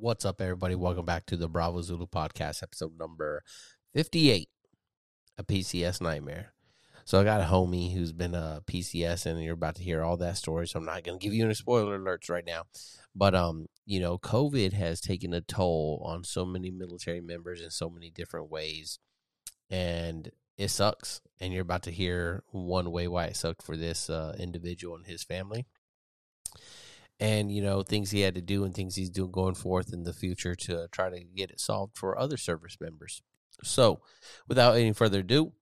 What's up, everybody? Welcome back to the Bravo Zulu podcast, episode number 58 A PCS Nightmare. So, I got a homie who's been a PCS, and you're about to hear all that story. So, I'm not going to give you any spoiler alerts right now. But, um, you know, COVID has taken a toll on so many military members in so many different ways. And it sucks. And you're about to hear one way why it sucked for this uh, individual and his family and you know things he had to do and things he's doing going forth in the future to try to get it solved for other service members. So, without any further ado,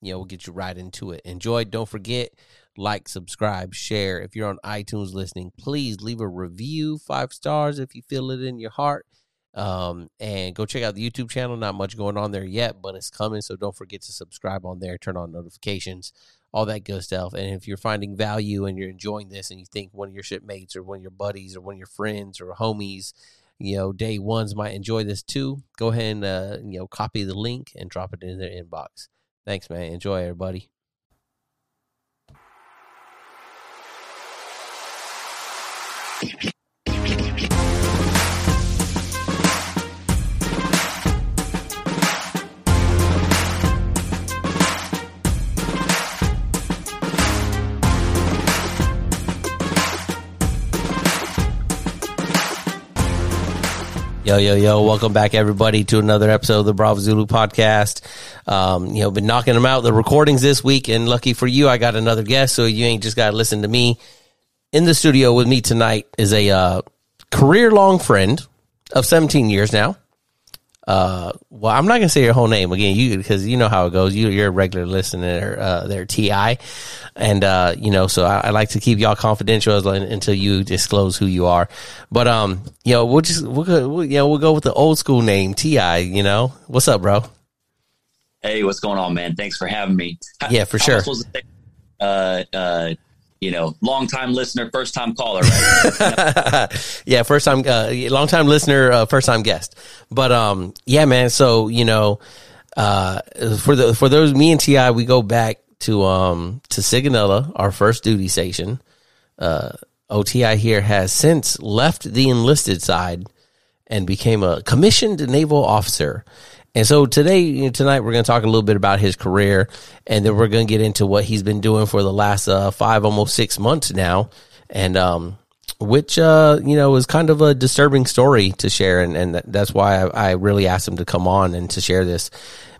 you know we'll get you right into it. Enjoy. Don't forget like, subscribe, share. If you're on iTunes listening, please leave a review, five stars if you feel it in your heart. Um, and go check out the YouTube channel. Not much going on there yet, but it's coming. So don't forget to subscribe on there, turn on notifications all that good stuff. And if you're finding value and you're enjoying this and you think one of your shipmates or one of your buddies or one of your friends or homies, you know, day ones might enjoy this too, go ahead and, uh, you know, copy the link and drop it in their inbox. Thanks, man. Enjoy, everybody. Yo, yo, yo. Welcome back, everybody, to another episode of the Bravo Zulu podcast. Um, you know, been knocking them out, the recordings this week, and lucky for you, I got another guest, so you ain't just got to listen to me. In the studio with me tonight is a uh, career long friend of 17 years now. Uh, well, I'm not gonna say your whole name again, you because you know how it goes. You, you're a regular listener, uh, there, T.I., and uh, you know, so I, I, like to keep y'all confidential until you disclose who you are. But um, you know, we'll just we'll, we'll you know we'll go with the old school name Ti. You know, what's up, bro? Hey, what's going on, man? Thanks for having me. Yeah, for sure. Uh, uh, you know, long time listener, first time caller, right? yeah, first time, uh, long time listener, uh, first time guest. But um, yeah, man. So you know, uh, for the for those me and T.I., we go back to um to Sigonella, our first duty station. Uh, OTI here has since left the enlisted side and became a commissioned naval officer. And so today, tonight, we're going to talk a little bit about his career, and then we're going to get into what he's been doing for the last uh, five, almost six months now, and um, which uh, you know is kind of a disturbing story to share, and, and that's why I, I really asked him to come on and to share this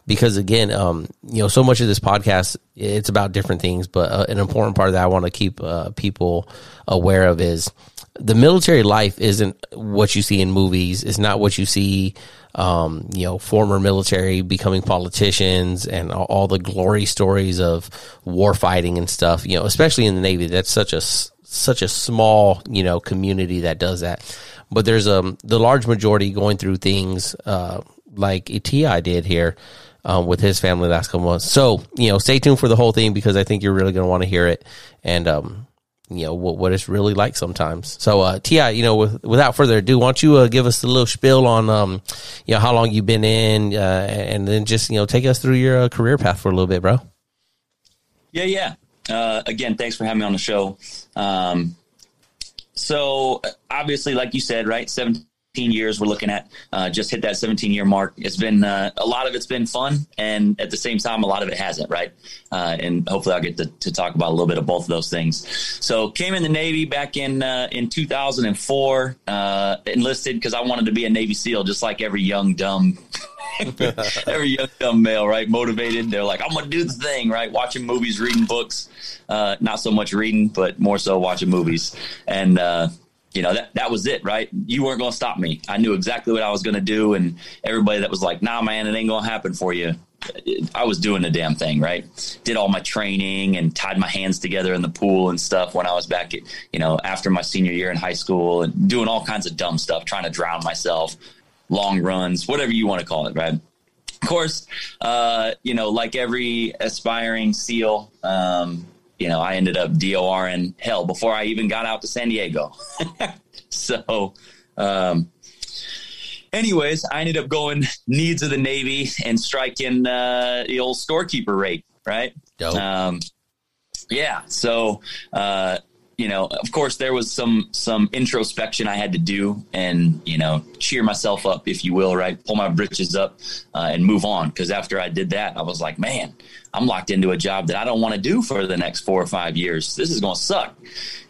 because again, um, you know, so much of this podcast it's about different things, but uh, an important part that I want to keep uh, people aware of is the military life isn't what you see in movies. It's not what you see um, you know, former military becoming politicians and all, the glory stories of war fighting and stuff, you know, especially in the Navy. That's such a, such a small, you know, community that does that. But there's um, the large majority going through things uh, like T.I. did here um, with his family last couple months. So, you know, stay tuned for the whole thing because I think you're really going to want to hear it. And, um, you know what, what it's really like sometimes. So, uh, T.I., you know, with, without further ado, why don't you uh, give us a little spiel on, um, you know, how long you've been in, uh, and then just you know take us through your uh, career path for a little bit, bro. Yeah, yeah. Uh, again, thanks for having me on the show. Um, so obviously, like you said, right, seven 17 years we're looking at uh, just hit that 17 year mark. It's been uh, a lot of it's been fun and at the same time a lot of it hasn't right? Uh, and hopefully i'll get to, to, talk about a little bit of both of those things. So came in the navy back in uh, in 2004 uh, enlisted because i wanted to be a navy seal just like every young dumb every young dumb male right? Motivated. They're like i'm gonna do the thing right? Watching movies reading books. Uh, not so much reading but more so watching movies. And you know that that was it right? You weren't going to stop me. I knew exactly what i was going to do and everybody that was like nah man it ain't going to happen for you i was doing the damn thing right? Did all my training and tied my hands together in the pool and stuff when i was back at, you know after my senior year in high school and doing all kinds of dumb stuff trying to drown myself long runs whatever you want to call it right? Of course uh, you know like every aspiring seal um, you know, I ended up DOR in hell before I even got out to San Diego. so, um, anyways, I ended up going needs of the Navy and striking uh, the old storekeeper rate, right? Um, yeah. So, uh, you know, of course, there was some some introspection I had to do, and you know, cheer myself up, if you will, right? Pull my britches up uh, and move on. Because after I did that, I was like, man, I'm locked into a job that I don't want to do for the next four or five years. This is going to suck.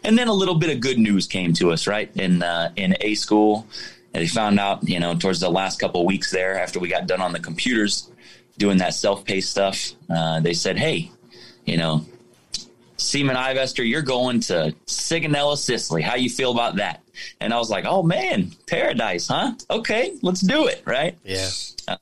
And then a little bit of good news came to us, right? In uh, in A school, and they found out, you know, towards the last couple of weeks there, after we got done on the computers doing that self-paced stuff, uh, they said, hey, you know Seaman Ivester, you're going to Sigonella, Sicily. How you feel about that? And I was like, oh man, paradise, huh? Okay, let's do it, right? Yeah. Uh,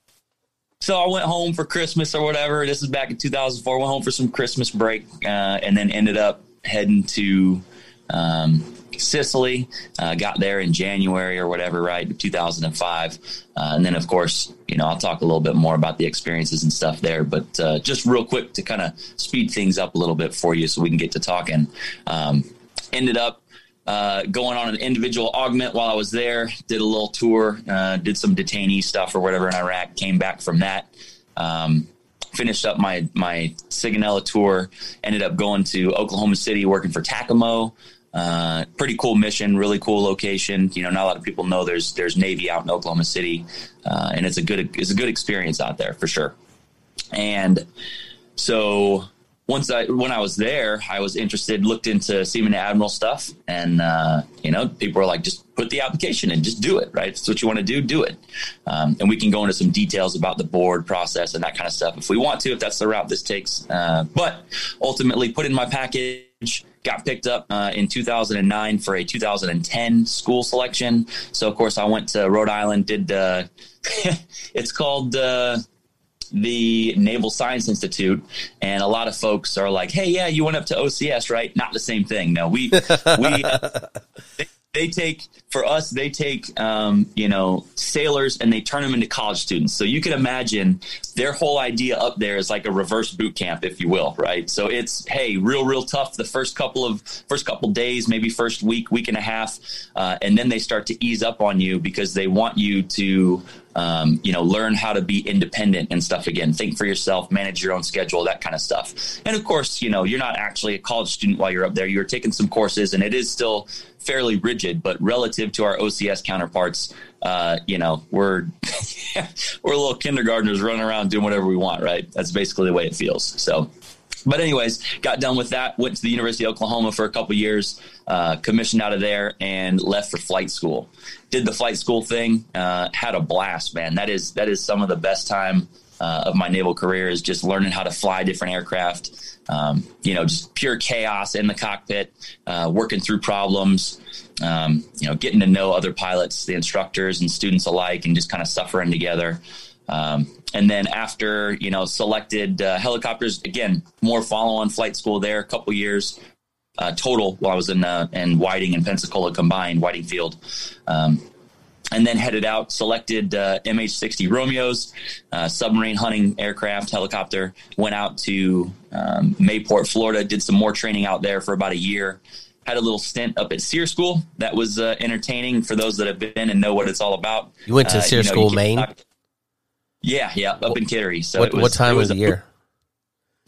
so I went home for Christmas or whatever. This is back in 2004. Went home for some Christmas break, uh, and then ended up heading to um, Sicily. Uh, got there in January or whatever, right? 2005. Uh, and then, of course, you know, I'll talk a little bit more about the experiences and stuff there. But uh, just real quick to kind of speed things up a little bit for you so we can get to talking. Um, ended up uh, going on an individual augment while I was there. Did a little tour, uh, did some detainee stuff or whatever in Iraq. Came back from that. Um, finished up my my Sigonella tour. Ended up going to Oklahoma City, working for TACAMO. Uh, pretty cool mission, really cool location. You know, not a lot of people know there's there's Navy out in Oklahoma City, uh, and it's a good it's a good experience out there for sure. And so once I when I was there, I was interested, looked into Seaman Admiral stuff, and uh, you know, people were like, just put the application in, just do it, right? It's what you want to do, do it. Um, and we can go into some details about the board process and that kind of stuff if we want to, if that's the route this takes. Uh, but ultimately, put in my package got picked up uh, in 2009 for a 2010 school selection. So of course I went to Rhode Island. Did uh, it's called uh, the Naval Science Institute, and a lot of folks are like, "Hey, yeah, you went up to OCS, right?" Not the same thing. No, we we they take for us they take um, you know sailors and they turn them into college students. So you can imagine their whole idea up there is like a reverse boot camp if you will right? So it's hey real real tough the first couple of first couple days maybe first week week and a half uh, and then they start to ease up on you because they want you to um, you know, learn how to be independent and stuff again. Think for yourself, manage your own schedule, that kind of stuff. And of course, you know, you're not actually a college student while you're up there. You're taking some courses, and it is still fairly rigid. But relative to our OCS counterparts, uh, you know, we're we're little kindergartners running around doing whatever we want, right? That's basically the way it feels. So but anyways, got done with that. Went to the University of Oklahoma for a couple years, uh, commissioned out of there, and left for flight school. Did the flight school thing. Uh, had a blast, man. That is that is some of the best time uh, of my naval career is just learning how to fly different aircraft. Um, you know, just pure chaos in the cockpit, uh, working through problems. Um, you know, getting to know other pilots, the instructors and students alike, and just kind of suffering together. Um, and then after you know selected uh, helicopters again more follow on flight school there a couple years uh, total while I was in uh, in Whiting and Pensacola combined Whiting Field. Um, and then headed out, selected uh, MH-60 Romeos, uh, submarine hunting aircraft, helicopter. Went out to um, Mayport, Florida. Did some more training out there for about a year. Had a little stint up at SERE School. That was uh, entertaining for those that have been and know what it's all about. You went to uh, SERE you know, School, Maine. Talk- yeah, yeah, up in Kittery. So what, was, what time was, of the year?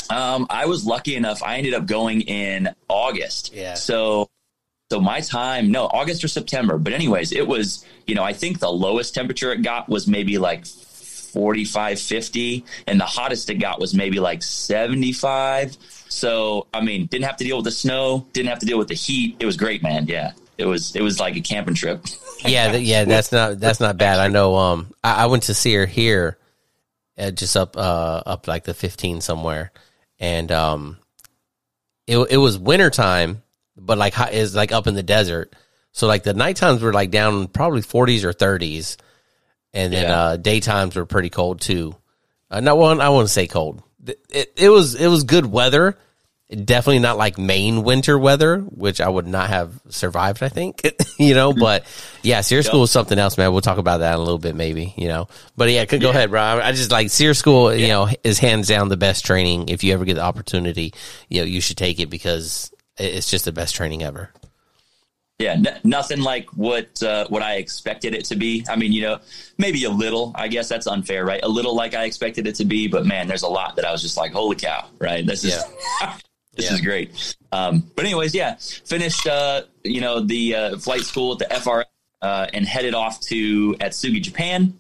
Um, I was lucky enough. I ended up going in August. Yeah. So, so my time, no, August or September. But anyways, it was, you know, I think the lowest temperature it got was maybe like 45, 50. And the hottest it got was maybe like 75. So, I mean, didn't have to deal with the snow, didn't have to deal with the heat. It was great, man. Yeah. It was, it was like a camping trip. yeah. yeah. That's not, that's not bad. I know, um, I, I went to SERE here uh, just up uh up like the 15 somewhere. And um it it was wintertime but like is like up in the desert. So like the night times were like down probably 40s or 30s and then yeah. uh daytimes were pretty cold too. Uh, not one i wouldn't say cold. It, it, it was it was good weather definitely not like Maine winter weather, which I would not have survived, I think, you know, but yeah, SERE School is something else, man. We'll talk about that in a little bit, maybe, you know, but yeah, go yeah. ahead, bro. I just like SERE School, you know, is hands down the best training. If you ever get the opportunity, you know, you should take it because it's just the best training ever. Yeah, n- nothing like what uh, what I expected it to be. I mean, you know, maybe a little. I guess that's unfair, right? A little like I expected it to be, but man, there's a lot that I was just like, "Holy cow!" Right? This is yeah. This yeah. is great. Um, but anyways, yeah, finished, uh, you know, the uh, flight school at the FRS uh, and headed off to Atsugi, Japan.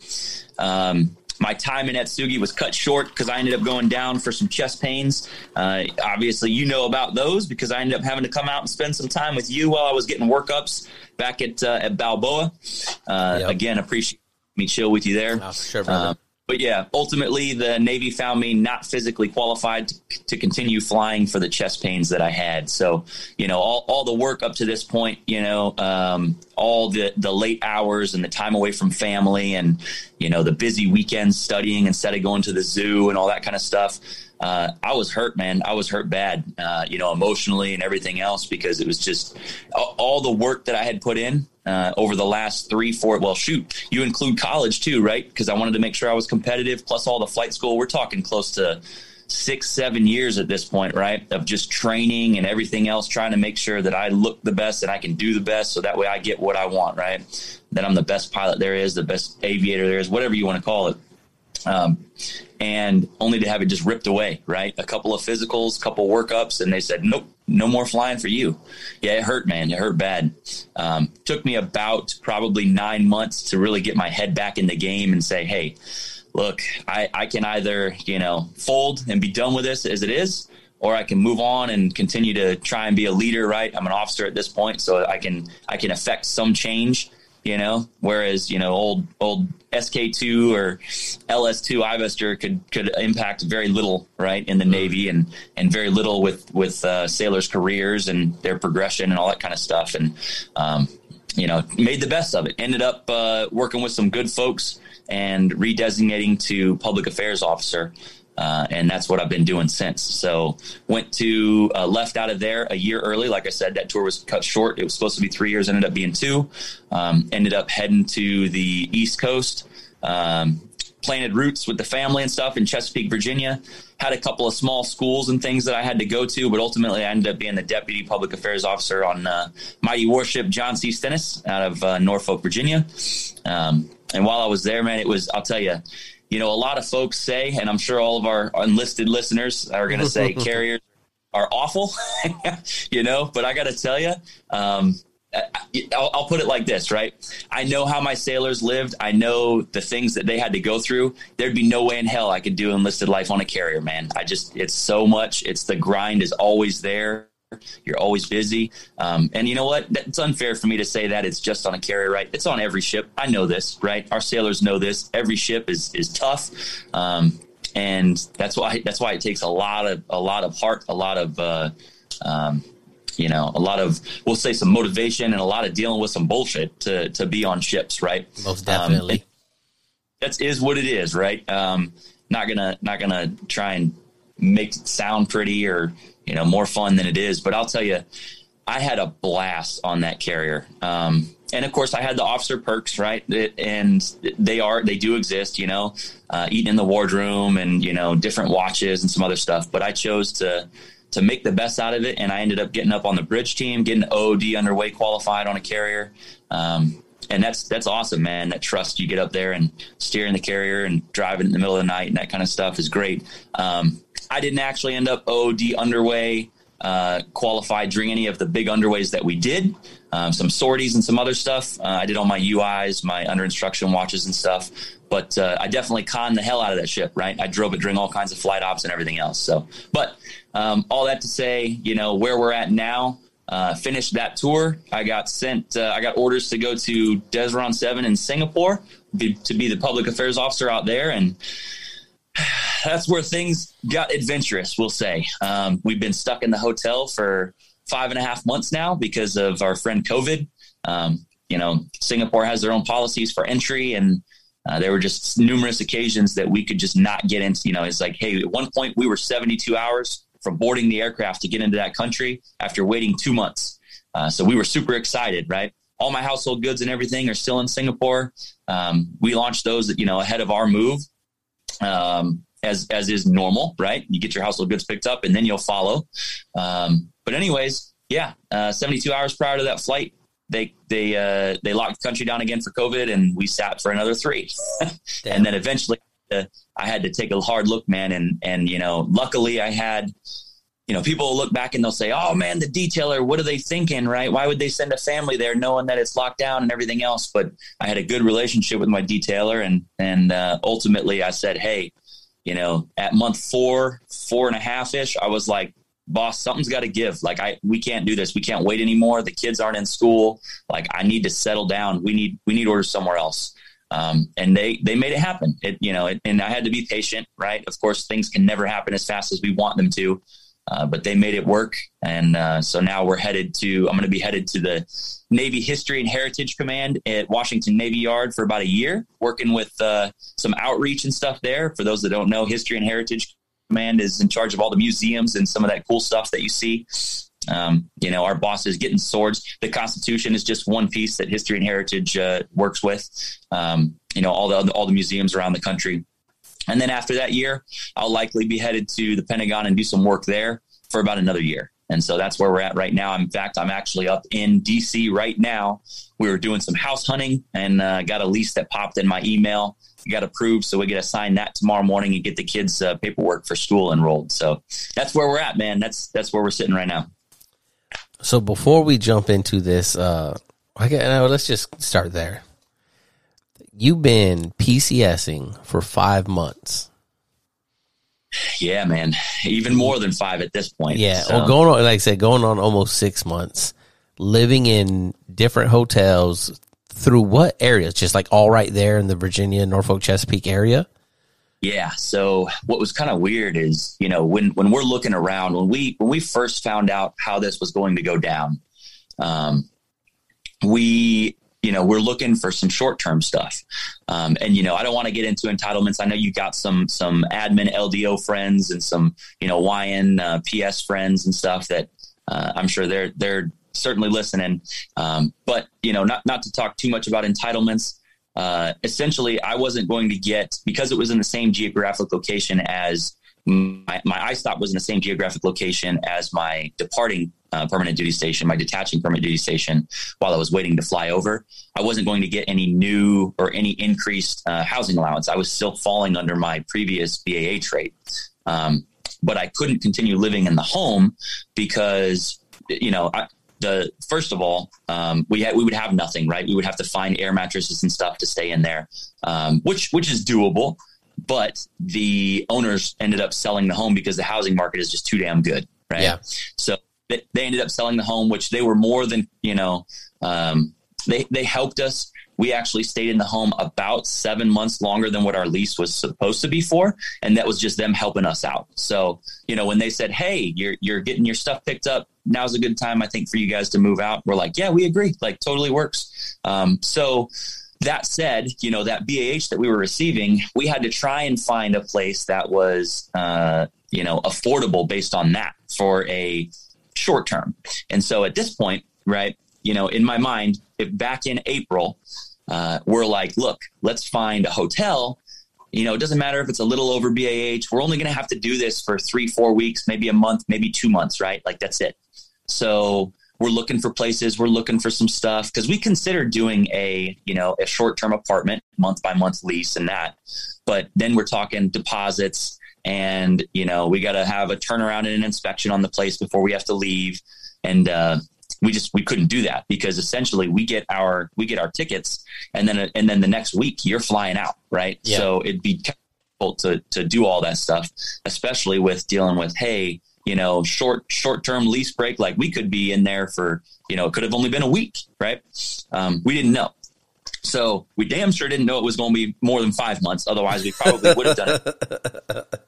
Um, my time in Atsugi was cut short because I ended up going down for some chest pains. Uh, obviously, you know about those because I ended up having to come out and spend some time with you while I was getting workups back at uh, at Balboa. Uh, yep. Again, appreciate me chill with you there. Oh, sure, brother. But yeah, ultimately the Navy found me not physically qualified to, to, continue flying for the chest pains that I had. So, you know, all, all the work up to this point, you know, um, all the, the late hours and the time away from family and, you know, the busy weekends studying instead of going to the zoo and all that kind of stuff uh, I was hurt, man. I was hurt bad, uh, you know, emotionally and everything else because it was just all, the work that I had put in uh, over the last three, four. Well, shoot, you include college too, right? Because I wanted to make sure I was competitive, plus all the flight school. We're talking close to six, seven years at this point, right? Of just training and everything else, trying to make sure that I look the best and I can do the best so that way I get what I want, right? That I'm the best pilot there is, the best aviator there is, whatever you want to call it. Um, and only to have it just ripped away, right? A couple of physicals, couple workups, and they said, nope, no more flying for you. Yeah, it hurt, man. It hurt bad. Um, took me about probably nine months to really get my head back in the game and say, hey, look, I, I can either, you know, fold and be done with this as it is, or I can move on and continue to try and be a leader, right? I'm an officer at this point, so I can I can affect some change you know, whereas, you know, old, old SK2 or LS2 Ivester could, could impact very little, right, in the Navy and, and very little with, with uh, sailors' careers and their progression and all that kind of stuff. And, um, you know, made the best of it. Ended up uh, working with some good folks and redesignating to public affairs officer uh, and that's what I've been doing since. So went to uh, left out of there a year early. Like I said, that tour was cut short. It was supposed to be three years, ended up being two. Um, ended up heading to the East Coast. Um, planted roots with the family and stuff in Chesapeake, Virginia. Had a couple of small schools and things that I had to go to, but ultimately I ended up being the deputy public affairs officer on uh, Mighty Warship John C. Stennis out of uh, Norfolk, Virginia. Um, and while I was there, man, it was, I'll tell you, you know, a lot of folks say, and I'm sure all of our enlisted listeners are going to say carriers are awful, you know, but I got to tell you, um, I'll, I'll, put it like this, right? I know how my sailors lived. I know the things that they had to go through. There'd be no way in hell I could do enlisted life on a carrier, man. I just, it's so much. It's the grind is always there. You're always busy. Um, and you know what? It's unfair for me to say that it's just on a carrier, right? It's on every ship. I know this, right? Our sailors know this. Every ship is is tough. Um, and that's why that's why it takes a lot of a lot of heart, a lot of uh, um, you know, a lot of we'll say some motivation and a lot of dealing with some bullshit to to be on ships, right? Most definitely. Um, that is what it is, right? Um, not gonna not gonna try and make it sound pretty or you know, more fun than it is. But I'll tell you, I had a blast on that carrier. Um, and of course, I had the officer perks, right? And they are, they do exist, you know, uh, eating in the wardroom and, you know, different watches and some other stuff. But I chose to, to make the best out of it. And I ended up getting up on the bridge team, getting OD underway qualified on a carrier. Um, and that's that's awesome, man. That trust you get up there and steering the carrier and driving in the middle of the night and that kind of stuff is great. Um, I didn't actually end up OD underway uh, qualified during any of the big underways that we did. Um, some sorties and some other stuff. Uh, I did all my UIs, my under instruction watches and stuff. But uh, I definitely conned the hell out of that ship, right? I drove it during all kinds of flight ops and everything else. So, but um, all that to say, you know, where we're at now, uh, finished that tour. I got sent, uh, I got orders to go to Desron 7 in Singapore be, to be the public affairs officer out there. And that's where things got adventurous, we'll say. Um, we've been stuck in the hotel for five and a half months now because of our friend COVID. Um, you know, Singapore has their own policies for entry, and uh, there were just numerous occasions that we could just not get into. You know, it's like, hey, at one point we were 72 hours from boarding the aircraft to get into that country after waiting two months. Uh, so we were super excited, right? All my household goods and everything are still in Singapore. Um, we launched those, you know, ahead of our move um, as as is normal, right? You get your household goods picked up, and then you'll follow. Um, but anyways, yeah, uh, 72 hours prior to that flight, they they uh, they locked the country down again for COVID, and we sat for another three, and then eventually uh, I had to take a hard look, man, and and you know, luckily I had you know, people will look back and they'll say, "Oh man, the detailer, what are they thinking? Right? Why would they send a family there, knowing that it's locked down and everything else?" But I had a good relationship with my detailer, and and uh, ultimately, I said, "Hey, you know, at month four, four and a half ish, I was like, boss, something's got to give. Like I, we can't do this. We can't wait anymore. The kids aren't in school. Like I need to settle down. We need, we need orders somewhere else." Um, and they they made it happen. It you know, it, and I had to be patient, right? Of course, things can never happen as fast as we want them to. Uh, but they made it work. And uh, so now we're headed to, I'm going to be headed to the Navy History and Heritage Command at Washington Navy Yard for about a year, working with uh, some outreach and stuff there. For those that don't know, History and Heritage Command is in charge of all the museums and some of that cool stuff that you see. Um, you know, our boss is getting swords. The Constitution is just one piece that History and Heritage uh, works with. Um, you know, all the all the museums around the country and then after that year, I'll likely be headed to the Pentagon and do some work there for about another year. And so that's where we're at right now. In fact, I'm actually up in DC right now. We were doing some house hunting and uh, got a lease that popped in my email. Got approved, so we get to sign that tomorrow morning and get the kids' uh, paperwork for school enrolled. So that's where we're at, man. That's that's where we're sitting right now. So before we jump into this, uh, I get, let's just start there you've been PCSing for five months. Yeah, man. Even more than five at this point. Yeah. So. Well, going on, like I said, going on almost six months, living in different hotels through what areas? Just like all right there in the Virginia, Norfolk, Chesapeake area? Yeah. So what was kind of weird is, you know, when, when we're looking around, when we, when we first found out how this was going to go down, um, we you know, we're looking for some short term stuff. Um, and you know, I don't want to get into entitlements. I know you got some some admin LDO friends and some you know YN uh, PS friends and stuff that uh, I'm sure they're they're certainly listening. Um, but you know, not not to talk too much about entitlements. Uh, essentially, I wasn't going to get because it was in the same geographic location as my, my stop was in the same geographic location as my departing uh, permanent duty station, my detaching permanent duty station, while I was waiting to fly over. I wasn't going to get any new or any increased uh, housing allowance. I was still falling under my previous BAH rate. Um, but I couldn't continue living in the home because, you know, I, the first of all, um, we had, we would have nothing, right? We would have to find air mattresses and stuff to stay in there, um, which which is doable but the owners ended up selling the home because the housing market is just too damn good, right? Yeah. So they, they ended up selling the home, which they were more than you know. Um, they they helped us. We actually stayed in the home about seven months longer than what our lease was supposed to be for, and that was just them helping us out. So you know when they said, "Hey, you're you're getting your stuff picked up," now's a good time, I think, for you guys to move out. We're like, "Yeah, we agree. Like, totally works." Um, so that said, you know, that BAH that we were receiving, we had to try and find a place that was, uh, you know, affordable based on that for a short term. And so at this point, right, you know, in my mind, if back in April, uh, we're like, look, let's find a hotel. You know, it doesn't matter if it's a little over BAH. We're only going to have to do this for three, four weeks, maybe a month, maybe two months, right? Like that's it. So we're looking for places we're looking for some stuff because we considered doing a you know a short-term apartment month by month lease and that. But then we're talking deposits and you know we got to have a turnaround and an inspection on the place before we have to leave. And uh, we just we couldn't do that because essentially we get our we get our tickets and then and then the next week you're flying out right? Yeah. so it'd be difficult to to do all that stuff especially with dealing with hey you know, short short term lease break. Like we could be in there for, you know, it could have only been a week, right? Um, we didn't know. So we damn sure didn't know it was going to be more than five months. Otherwise, we probably would have done it.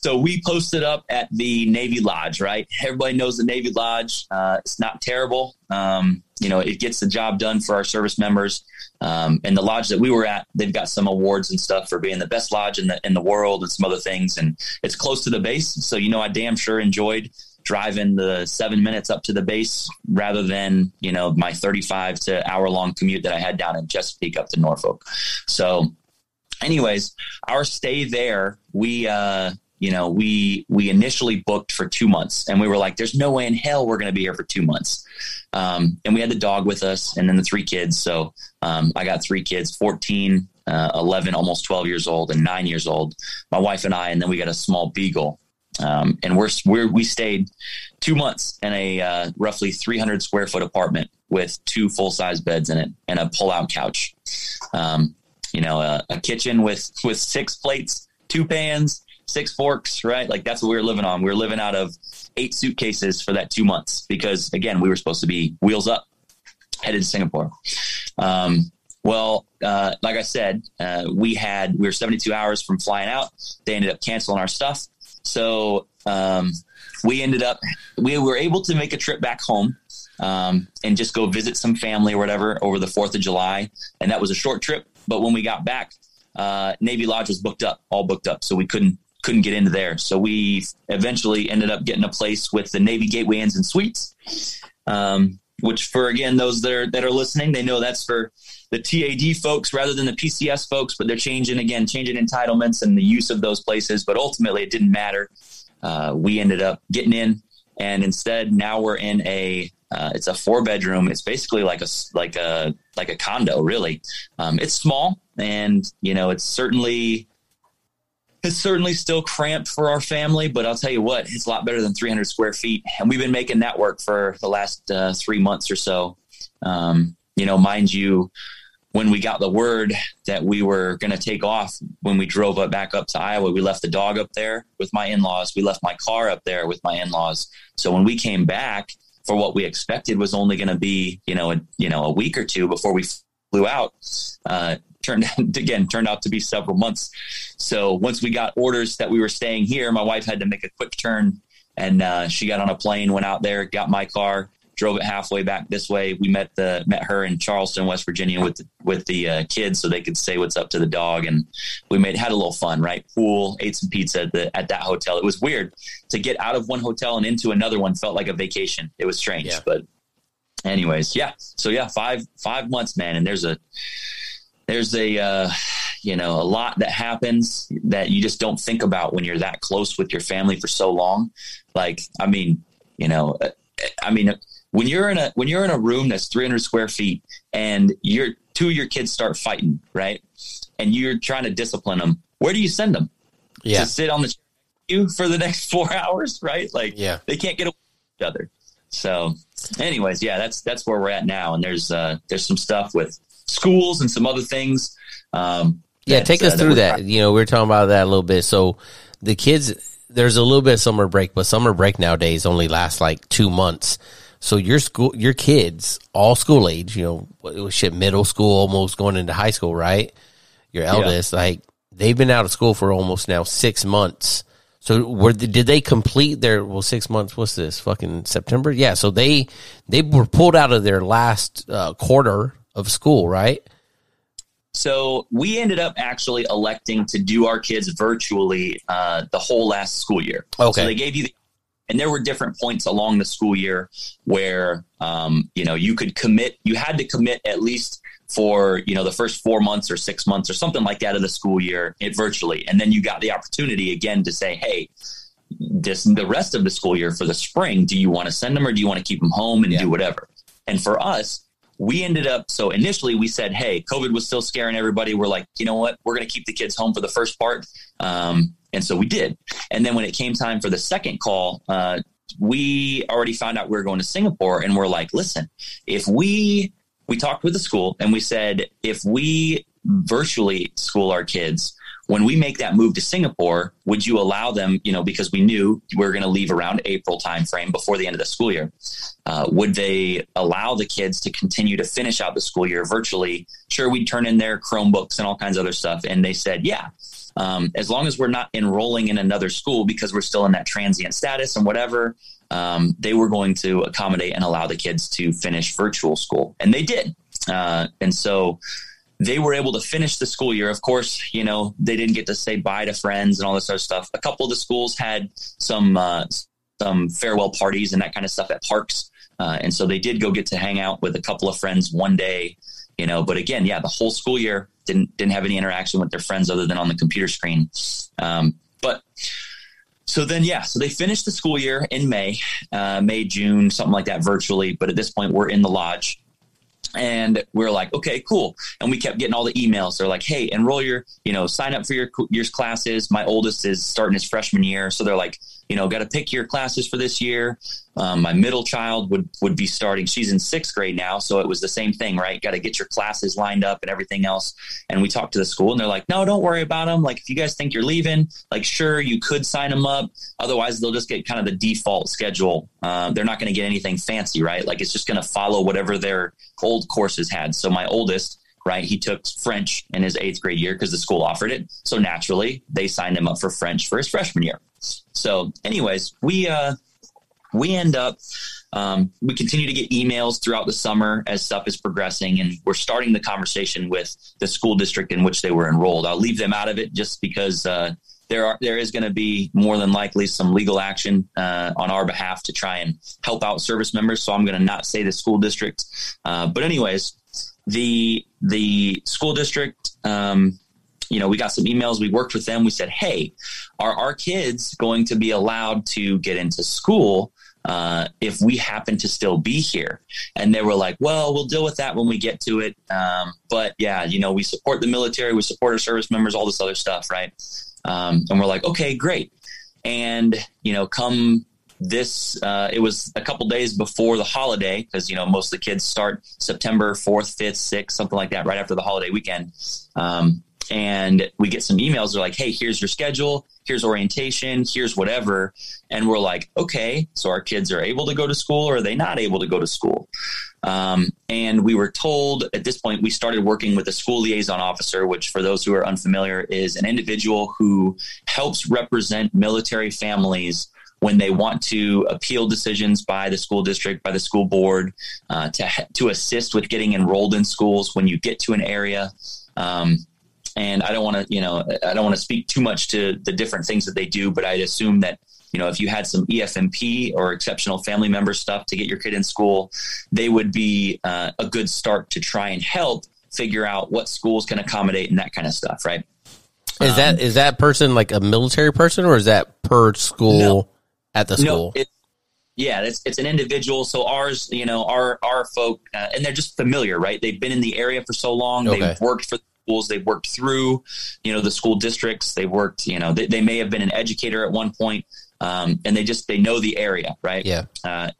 So we posted up at the Navy Lodge, right? Everybody knows the Navy Lodge. Uh, it's not terrible. Um, you know, it gets the job done for our service members. Um, and the lodge that we were at, they've got some awards and stuff for being the best lodge in the in the world and some other things. And it's close to the base, so you know, I damn sure enjoyed driving the seven minutes up to the base rather than you know my 35 to hour long commute that I had down in Chesapeake up to Norfolk. So, anyways, our stay there, we. Uh, you know, we we initially booked for two months, and we were like, "There's no way in hell we're going to be here for two months." Um, and we had the dog with us, and then the three kids. So um, I got three kids: 14, uh, 11, almost 12 years old, and nine years old. My wife and I, and then we got a small beagle. Um, and we're, we're, we stayed two months in a uh, roughly 300 square foot apartment with two full size beds in it and a pull out couch. Um, you know, a, a, kitchen with, with six plates, two pans, six forks, right? Like that's what we were living on. We were living out of eight suitcases for that two months because again, we were supposed to be wheels up headed to Singapore. Um, well, uh, like I said, uh, we had we were 72 hours from flying out. They ended up canceling our stuff, so um, we ended up we were able to make a trip back home um, and just go visit some family or whatever over the Fourth of July, and that was a short trip. But when we got back, uh, Navy Lodge was booked up, all booked up, so we couldn't couldn't get into there. So we eventually ended up getting a place with the Navy Gateway Inns and Suites. Um, which for again those that are that are listening, they know that's for the TAD folks rather than the PCS folks, but they're changing again, changing entitlements and the use of those places. But ultimately, it didn't matter. Uh, we ended up getting in, and instead now we're in a uh, it's a four bedroom. It's basically like a like a like a condo, really. Um, it's small, and you know it's certainly it's certainly still cramped for our family, but I'll tell you what, it's a lot better than 300 square feet. And we've been making that work for the last uh, three months or so. Um, you know, mind you, when we got the word that we were going to take off, when we drove up back up to Iowa, we left the dog up there with my in laws. We left my car up there with my in laws. So when we came back for what we expected was only going to be, you know, a, you know, a week or two before we flew out, uh, turned again turned out to be several months. So once we got orders that we were staying here, my wife had to make a quick turn, and uh, she got on a plane, went out there, got my car, drove it halfway back this way. We met the met her in Charleston, West Virginia, with the, with the uh, kids, so they could say what's up to the dog, and we made had a little fun, right? Pool, ate some pizza at the at that hotel. It was weird to get out of one hotel and into another one. Felt like a vacation. It was strange, yeah. but anyways, yeah. So yeah, five five months, man, and there's a there's a uh, you know a lot that happens that you just don't think about when you're that close with your family for so long. Like, I mean, you know, uh, I mean, when you're in a when you're in a room that's 300 square feet and your two of your kids start fighting, right? And you're trying to discipline them. Where do you send them? Yeah, to sit on the you for the next four hours, right? Like, yeah, they can't get away from each other. So, anyways, yeah, that's that's where we're at now. And there's uh, there's some stuff with schools and some other things. Um, yeah, take us uh, through that. You know, we are talking about that a little bit. So the kids, there's a little bit of summer break, but summer break nowadays only lasts like two months. So your school, your kids, all school age, you know, it was shit middle school, almost going into high school, right? Your eldest, yeah. like they've been out of school for almost now six months. So were did they complete their well six months? What's this fucking September? Yeah. So they they were pulled out of their last uh, quarter of school, right? So we ended up actually electing to do our kids virtually uh, the whole last school year. Okay. So they gave you the, and there were different points along the school year where, um, you know, you could commit, you had to commit at least for, you know, the first four months or six months or something like that of the school year it virtually. And then you got the opportunity again to say, Hey, this, the rest of the school year for the spring, do you want to send them or do you want to keep them home and yeah. do whatever? And for us, we ended up so initially we said hey covid was still scaring everybody we're like you know what we're going to keep the kids home for the first part um, and so we did and then when it came time for the second call uh, we already found out we were going to singapore and we're like listen if we we talked with the school and we said if we virtually school our kids when we make that move to Singapore, would you allow them, you know, because we knew we were going to leave around April timeframe before the end of the school year, uh, would they allow the kids to continue to finish out the school year virtually? Sure, we'd turn in their Chromebooks and all kinds of other stuff. And they said, yeah, um, as long as we're not enrolling in another school because we're still in that transient status and whatever, um, they were going to accommodate and allow the kids to finish virtual school. And they did. Uh, and so, they were able to finish the school year. Of course, you know, they didn't get to say bye to friends and all this other stuff. A couple of the schools had some, uh, some farewell parties and that kind of stuff at parks. Uh, and so they did go get to hang out with a couple of friends one day, you know, but again, yeah, the whole school year didn't, didn't have any interaction with their friends other than on the computer screen. Um, but so then, yeah, so they finished the school year in May, uh, May, June, something like that virtually. But at this point, we're in the lodge and we are like, okay, cool. And we kept getting all the emails. They're like, hey, enroll your, you know, sign up for your your classes. My oldest is starting his freshman year, so they're like, you know, got to pick your classes for this year. Um, my middle child would would be starting. She's in sixth grade now, so it was the same thing, right? Got to get your classes lined up and everything else. And we talked to the school, and they're like, "No, don't worry about them. Like, if you guys think you're leaving, like, sure, you could sign them up. Otherwise, they'll just get kind of the default schedule. Uh, they're not going to get anything fancy, right? Like, it's just going to follow whatever their old courses had. So my oldest right? He took French in his eighth grade year because the school offered it. So naturally, they signed him up for French for his freshman year. So, anyways, we uh, we end up um, we continue to get emails throughout the summer as stuff is progressing, and we're starting the conversation with the school district in which they were enrolled. I'll leave them out of it just because uh, there are there is going to be more than likely some legal action uh, on our behalf to try and help out service members. So I'm going to not say the school district, uh, but anyways, the the school district. Um, you know, we got some emails. We worked with them. We said, "Hey, are our kids going to be allowed to get into school uh, if we happen to still be here?" And they were like, "Well, we'll deal with that when we get to it." Um, but yeah, you know, we support the military, we support our service members, all this other stuff, right? Um, and we're like, "Okay, great." And you know, come this uh, it was a couple days before the holiday because you know most of the kids start september 4th 5th 6th something like that right after the holiday weekend um, and we get some emails. They're like hey here's your schedule. Here's orientation. Here's whatever. And we're like okay. So our kids are able to go to school or are they not able to go to school? Um, and we were told at this point we started working with a school liaison officer which for those who are unfamiliar is an individual who helps represent military families when they want to appeal decisions by the school district, by the school board, uh, to to assist with getting enrolled in schools when you get to an area. Um, and I don't want to, you know, I don't want to speak too much to the different things that they do, but I'd assume that you know if you had some EFMP or exceptional family member stuff to get your kid in school, they would be uh, a good start to try and help figure out what schools can accommodate and that kind of stuff, right? Is um, that is that person like a military person or is that per school? No at the school? No, it, yeah, it's it's an individual. So ours, you know, our our folk, uh, and they're just familiar, right? They've been in the area for so long. Okay. They've worked for schools. They've worked through, you know, the school districts. They've worked, you know, they, they may have been an educator at one point, um, and they just they know the area, right? Yeah. Uh,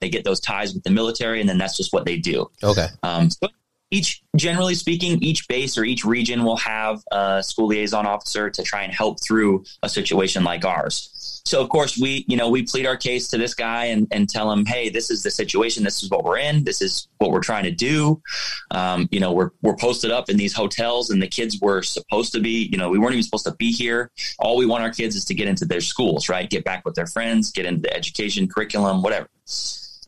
they get those ties with the military, and then that's just what they do. Okay. Um, so each, generally speaking, each base or each region will have a school liaison officer to try and help through a situation like ours. So of course we, you know, we plead our case to this guy and, and tell him, hey, this is the situation. This is what we're in. This is what we're trying to do. Um, you know, we're we're posted up in these hotels, and the kids were supposed to be. You know, we weren't even supposed to be here. All we want our kids is to get into their schools, right? Get back with their friends, get into the education curriculum, whatever.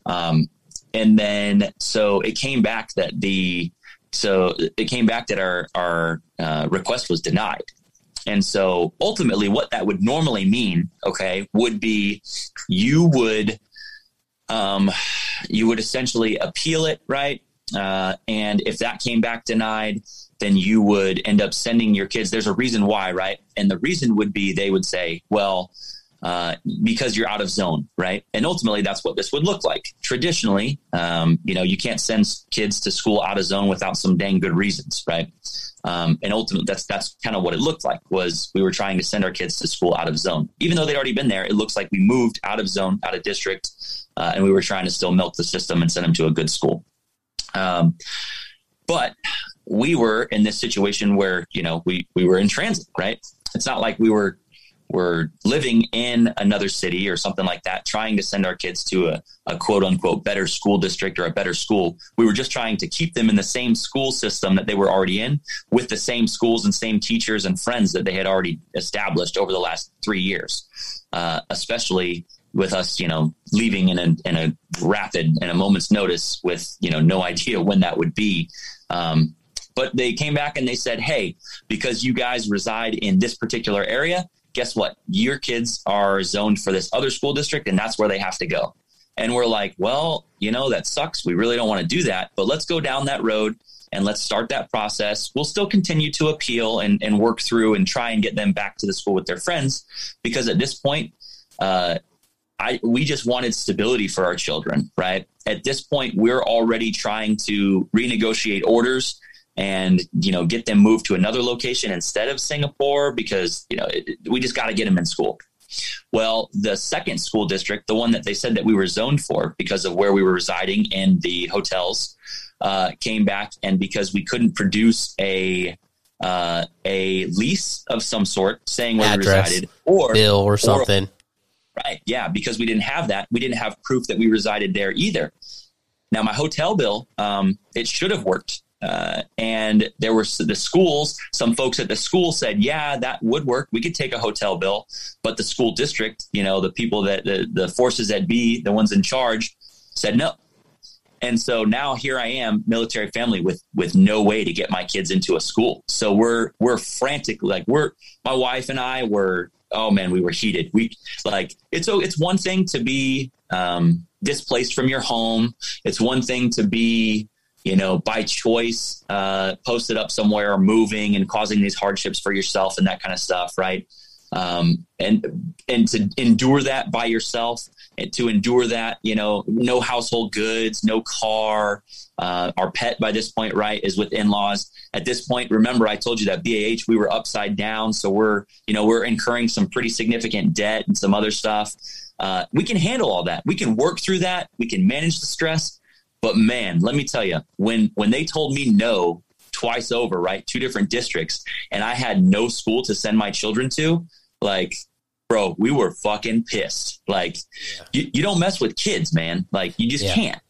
Um, and then so it came back that the so it came back that our our uh, request was denied and so ultimately, what that would normally mean, okay, would be you would um, you would essentially appeal it, right? Uh, and if that came back denied, then you would end up sending your kids. There's a reason why, right? And the reason would be they would say, well, uh, because you're out of zone, right? And ultimately, that's what this would look like. Traditionally, um, you know, you can't send kids to school out of zone without some dang good reasons, right? Um, and ultimately, that's that's kind of what it looked like. Was we were trying to send our kids to school out of zone, even though they'd already been there. It looks like we moved out of zone, out of district, uh, and we were trying to still milk the system and send them to a good school. Um, but we were in this situation where you know we we were in transit, right? It's not like we were were living in another city or something like that, trying to send our kids to a, a, quote unquote better school district or a better school. We were just trying to keep them in the same school system that they were already in with the same schools and same teachers and friends that they had already established over the last three years, uh, especially with us, you know, leaving in a, in a rapid and a moment's notice with, you know, no idea when that would be. Um, but they came back and they said, Hey, because you guys reside in this particular area, guess what? Your kids are zoned for this other school district, and that's where they have to go. And we're like, well, you know, that sucks. We really don't want to do that, but let's go down that road and let's start that process. We'll still continue to appeal and, and work through and try and get them back to the school with their friends because at this point, uh, I we just wanted stability for our children, right? At this point, we're already trying to renegotiate orders and you know get them moved to another location instead of Singapore because you know it, we just got to get them in school. Well, the second school district, the one that they said that we were zoned for because of where we were residing in the hotels, uh, came back and because we couldn't produce a uh, a lease of some sort saying where Address, we resided or bill or something. Or, right. Yeah. Because we didn't have that. We didn't have proof that we resided there either. Now, my hotel bill, um, it should have worked. Uh, and there were the schools, some folks at the school said, yeah, that would work. We could take a hotel bill. But the school district, you know, the people that the, the forces that be, the ones in charge, said no. And so now here I am, military family with with no way to get my kids into a school. So we're we're frantic, like we're my wife and I were oh man, we were heated. We like it's so it's one thing to be um, displaced from your home. It's one thing to be you know by choice uh, posted up somewhere, moving and causing these hardships for yourself and that kind of stuff, right? Um, and and to endure that by yourself and to endure that, you know, no household goods, no car. Uh, our pet by this point, right, is with in-laws. At this point, remember I told you that BAH we were upside down, so we're you know we're incurring some pretty significant debt and some other stuff. Uh, we can handle all that. We can work through that. We can manage the stress. But man, let me tell you, when when they told me no twice over, right, two different districts, and I had no school to send my children to, like bro, we were fucking pissed. Like, yeah. you, you don't mess with kids, man. Like, you just yeah. can't.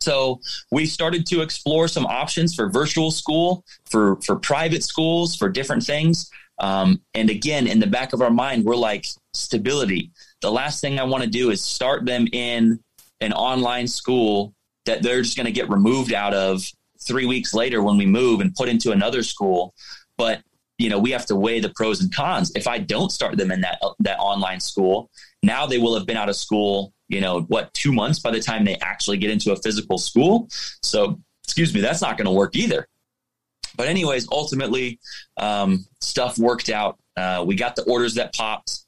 So we started to explore some options for virtual school, for for private schools, for different things. Um, and again, in the back of our mind, we're like stability. The last thing I want to do is start them in an online school that they're just going to get removed out of three weeks later when we move and put into another school. But you know we have to weigh the pros and cons. If i don't start them in that that online school now they will have been out of school you know what two months by the time they actually get into a physical school. So excuse me that's not going to work either. But anyways ultimately um, stuff worked out. Uh, we got the orders that popped.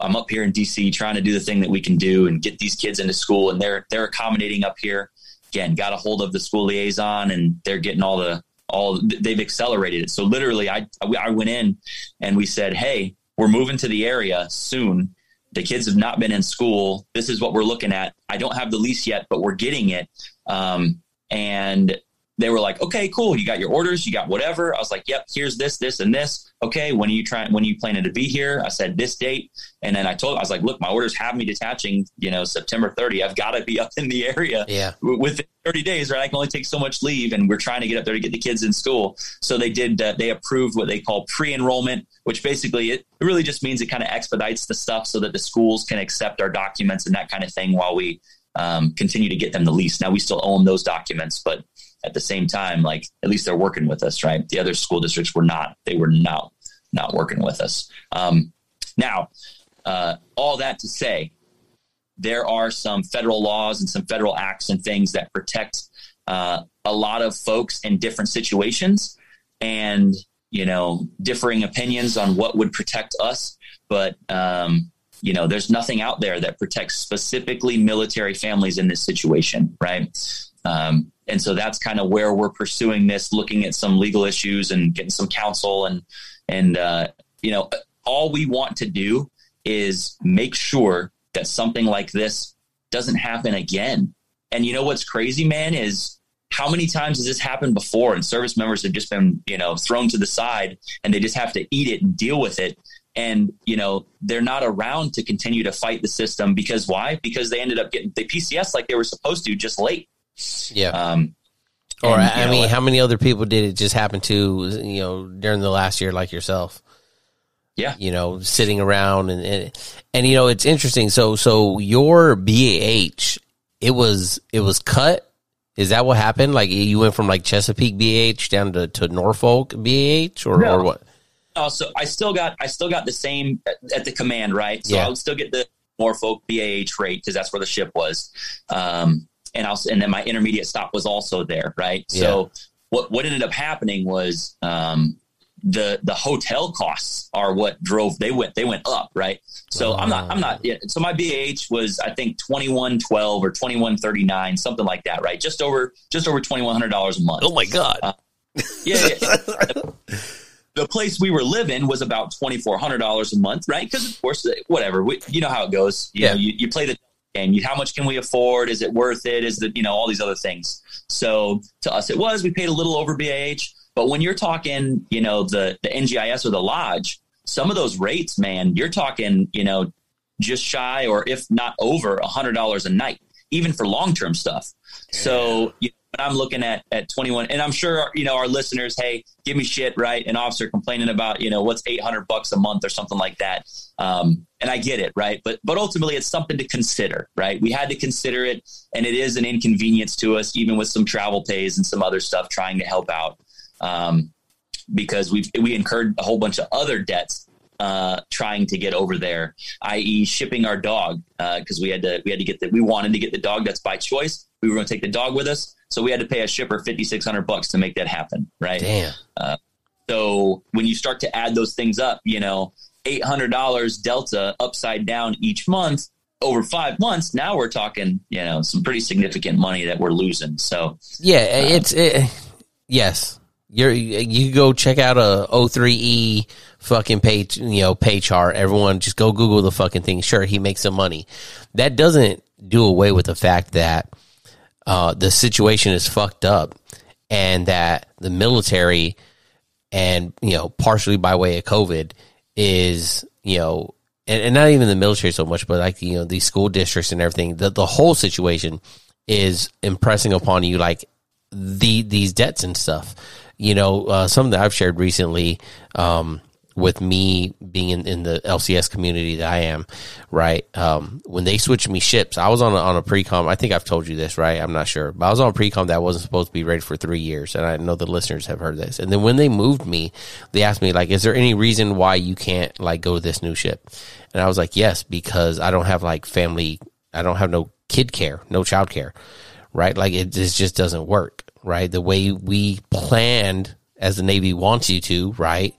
I'm up here in dc trying to do the thing that we can do and get these kids into school and they're they're accommodating up here again got a hold of the school liaison and they're getting all the all they've accelerated it. So literally, I I went in and we said, hey, we're moving to the area soon. The kids have not been in school. This is what we're looking at. I don't have the lease yet, but we're getting it. Um, and they were like, okay, cool. You got your orders. You got whatever. I was like, yep, here's this, this, and this. Okay. When are you trying, when are you planning to be here? I said this date. And then I told, I was like, look, my orders have me detaching, you know, September 30. I've got to be up in the area yeah. within 30 days, right? I can only take so much leave and we're trying to get up there to get the kids in school. So they did, uh, they approved what they call pre-enrollment, which basically it, it really just means it kind of expedites the stuff so that the schools can accept our documents and that kind of thing while we um, continue to get them the lease. Now we still own those documents, but at the same time, like at least they're working with us, right? The other school districts were not. They were not not working with us. Um, now, uh, all that to say, there are some federal laws and some federal acts and things that protect uh, a lot of folks in different situations, and you know, differing opinions on what would protect us. But um, you know, there's nothing out there that protects specifically military families in this situation, right? Um, and so that's kind of where we're pursuing this, looking at some legal issues and getting some counsel. And, and, uh, you know, all we want to do is make sure that something like this doesn't happen again. And you know what's crazy, man, is how many times has this happened before and service members have just been, you know, thrown to the side and they just have to eat it and deal with it. And, you know, they're not around to continue to fight the system because why? Because they ended up getting the PCS like they were supposed to just late. Yeah. Um, or and, I know, mean, how many other people did it just happen to? You know, during the last year, like yourself. Yeah. You know, sitting around and, and and you know, it's interesting. So so your BAH, it was it was cut. Is that what happened? Like you went from like Chesapeake BAH down to, to Norfolk BAH or, no. or what? Oh, so I still got I still got the same at, at the command, right? So yeah. I would still get the Norfolk BAH rate because that's where the ship was. Um, and also and then my intermediate stop was also there, right? Yeah. So what what ended up happening was um, the the hotel costs are what drove they went they went up right so i'm not i'm not yeah, so my bah was i think 2112 or 2139 something like that right just over just over $2100 a month oh my god uh, yeah, yeah. the place we were living was about $2400 a month right? Because of course whatever we, you know how it goes. You yeah. know you, you play the game. You, how much can we afford? Is it worth it? Is it you know all these other things. So to us it was. We paid a little over bah but when you're talking, you know, the the NGIS or the lodge, some of those rates, man, you're talking, you know, just shy or if not over a hundred dollars a night, even for long term stuff. Yeah. So you know, when I'm looking at at 21, and I'm sure you know our listeners, hey, give me shit, right? An officer complaining about you know what's 800 bucks a month or something like that. Um, and I get it, right? But but ultimately, it's something to consider, right? We had to consider it, and it is an inconvenience to us, even with some travel pays and some other stuff, trying to help out um, because we we incurred a whole bunch of other debts uh, trying to get over there, i.e., shipping our dog because uh, we had to we had to get the we wanted to get the dog that's by choice. We were going to take the dog with us, so we had to pay a shipper fifty six hundred bucks to make that happen. Right? Damn. Uh, so when you start to add those things up, you know, eight hundred dollars delta upside down each month over five months. Now we're talking, you know, some pretty significant money that we're losing. So yeah, it's it, yes you're you go check out a O3E fucking pay you know pay chart. Everyone just go Google the fucking thing. Sure, he makes some money. That doesn't do away with the fact that uh, the situation is fucked up, and that the military and you know partially by way of COVID is you know and, and not even the military so much, but like you know these school districts and everything. The the whole situation is impressing upon you like the these debts and stuff you know, uh, something that I've shared recently, um, with me being in, in the LCS community that I am, right? Um, when they switched me ships, I was on a, on a pre-com. I think I've told you this, right? I'm not sure, but I was on a pre-com that wasn't supposed to be ready for three years, and I know the listeners have heard this. And then when they moved me, they asked me like, "Is there any reason why you can't like go to this new ship?" And I was like, "Yes, because I don't have like family. I don't have no kid care, no child care, right? Like it, it just doesn't work." right? The way we planned as the Navy wants you to, right?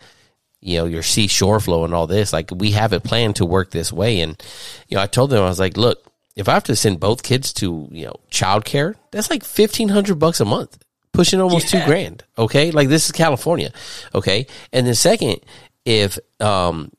You know, your sea shore flow and all this, like we have it planned to work this way. And, you know, I told them, I was like, look, if I have to send both kids to, you know, childcare, that's like 1500 bucks a month, pushing almost yeah. two grand. Okay. Like this is California. Okay. And then second, if, um,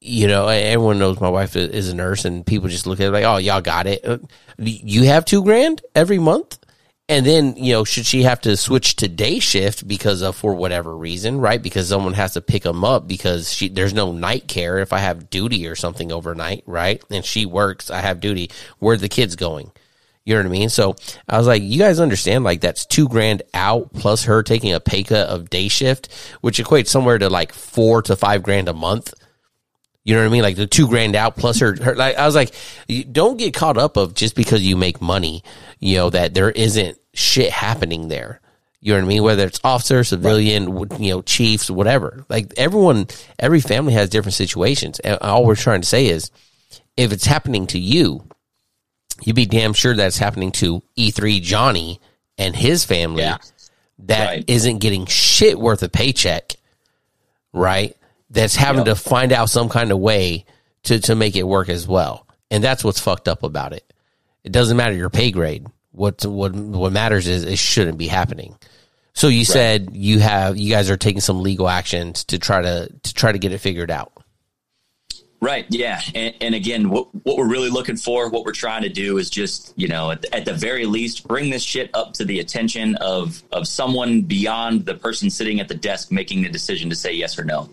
you know, everyone knows my wife is a nurse and people just look at it like, oh, y'all got it. Uh, you have two grand every month? And then, you know, should she have to switch to day shift because of for whatever reason, right? Because someone has to pick them up because she there's no night care if I have duty or something overnight, right? And she works, I have duty. Where the kids going? You know what I mean? So I was like, you guys understand like that's two grand out plus her taking a pay cut of day shift, which equates somewhere to like four to five grand a month. You know what I mean? Like the two grand out plus her, her like I was like, don't get caught up of just because you make money, you know, that there isn't shit happening there. You know what I mean? Whether it's officer, civilian, right. you know, chiefs, whatever. Like everyone, every family has different situations. And all we're trying to say is if it's happening to you, you'd be damn sure that's happening to E3 Johnny and his family yeah. that right. not getting shit worth a paycheck, right? That's having yep. to find out some kind of way to, to make it work as well. And that's what's fucked up about it. It doesn't matter your pay grade. What what what matters is it shouldn't be happening. So you right. said you have you guys are taking some legal actions to try to to try to get it figured out. Right. Yeah. And, and, again, what, what we're really looking for, what we're trying to do is just, you know, at, at, the very least, bring this shit up to the attention of, of someone beyond the person sitting at the desk making the decision to say yes or no.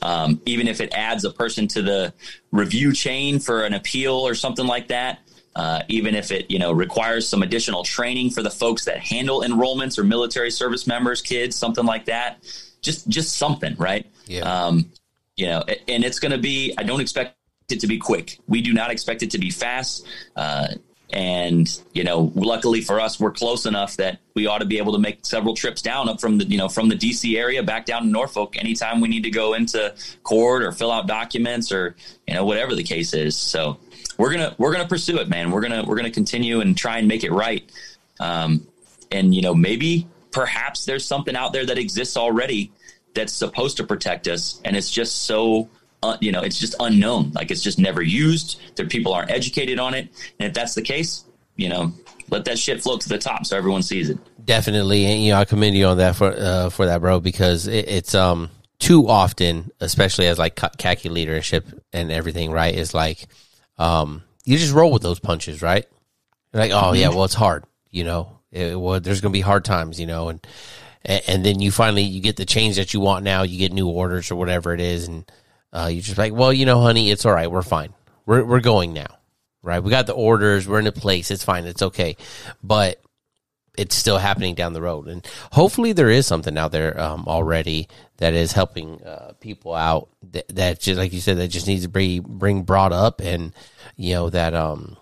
Um, even if it adds a person to the review chain for an appeal or something like that, uh, even if it you know requires some additional training for the folks that handle enrollments or military service members, kids, something like that. Just just something, right? Yeah. Um, you know, and it's going to be. I don't expect it to be quick. We do not expect it to be fast. Uh, and you know luckily for us we're close enough that we ought to be able to make several trips down up from the you know from the dc area back down to norfolk anytime we need to go into court or fill out documents or you know whatever the case is. So we're gonna we're gonna pursue it man. We're gonna we're gonna continue and try and make it right. Um, and you know maybe perhaps there's something out there that exists already that's supposed to protect us, and it's just so uh, you know it's just unknown. Like it's just never used. There people aren't educated on it, and if that's the case, you know, let that shit float to the top so everyone sees it. Definitely, and you know, I commend you on that for uh, for that, bro, because it, it's um too often, especially as like khaki leadership and everything, right? Is like um you just roll with those punches, right? You're like, oh yeah, mm-hmm. well it's hard, you know. It, well, there's gonna be hard times, you know, and and then you finally you get the change that you want now. You get new orders or whatever it is, and uh, you're just like, well, you know, honey, it's all right. We're fine. We're we're going now, right? We got the orders. We're in a place. It's fine. It's okay, but it's still happening down the road, and hopefully there is something out there um, already that is helping uh, people out. That, that, just like you said, that just needs to be bring brought up, and you know that um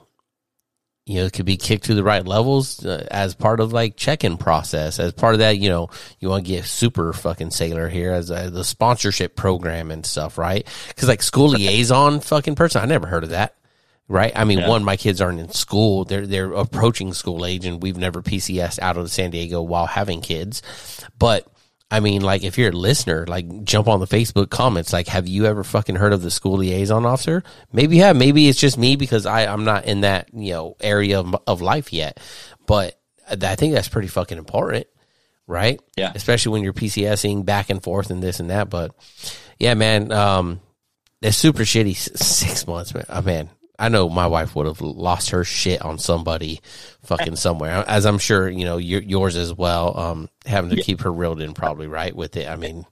you know, it could be kicked to the right levels uh, as part of like check-in process. As part of that, you know, you want to get super fucking sailor here as a, the sponsorship program and stuff, right? Because like school liaison fucking person, I never heard of that. Right. I mean, yeah. one, my kids aren't in school. They're, they're approaching school age and we've never PCS out of San Diego while having kids. But I mean, like, if you're a listener, like, jump on the Facebook comments. Like, have you ever fucking heard of the school liaison officer? Maybe you have. Maybe it's just me because I, I'm not in that, you know, area of, of life yet. But I think that's pretty fucking important, right? Yeah. Especially when you're PCSing back and forth and this and that. But yeah, man, um, it's super shitty six months, man. Oh, man, I know my wife would have lost her shit on somebody fucking somewhere, as I'm sure you know yours as well. Um, having to yeah. keep her reeled in, probably right with it. I mean,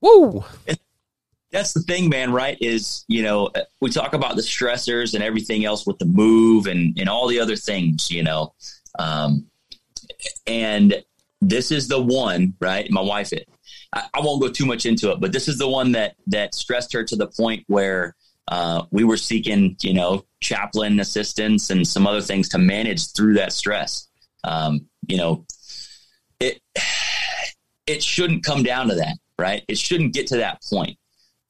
woo. That's the thing, man. Right? Is you know we talk about the stressors and everything else with the move and and all the other things, you know, um, and this is the one, right? My wife, it. I, I won't go too much into it, but this is the one that that stressed her to the point where uh, we were seeking, you know, chaplain assistance and some other things to manage through that stress. Um, you know, it it shouldn't come down to that, right? It shouldn't get to that point.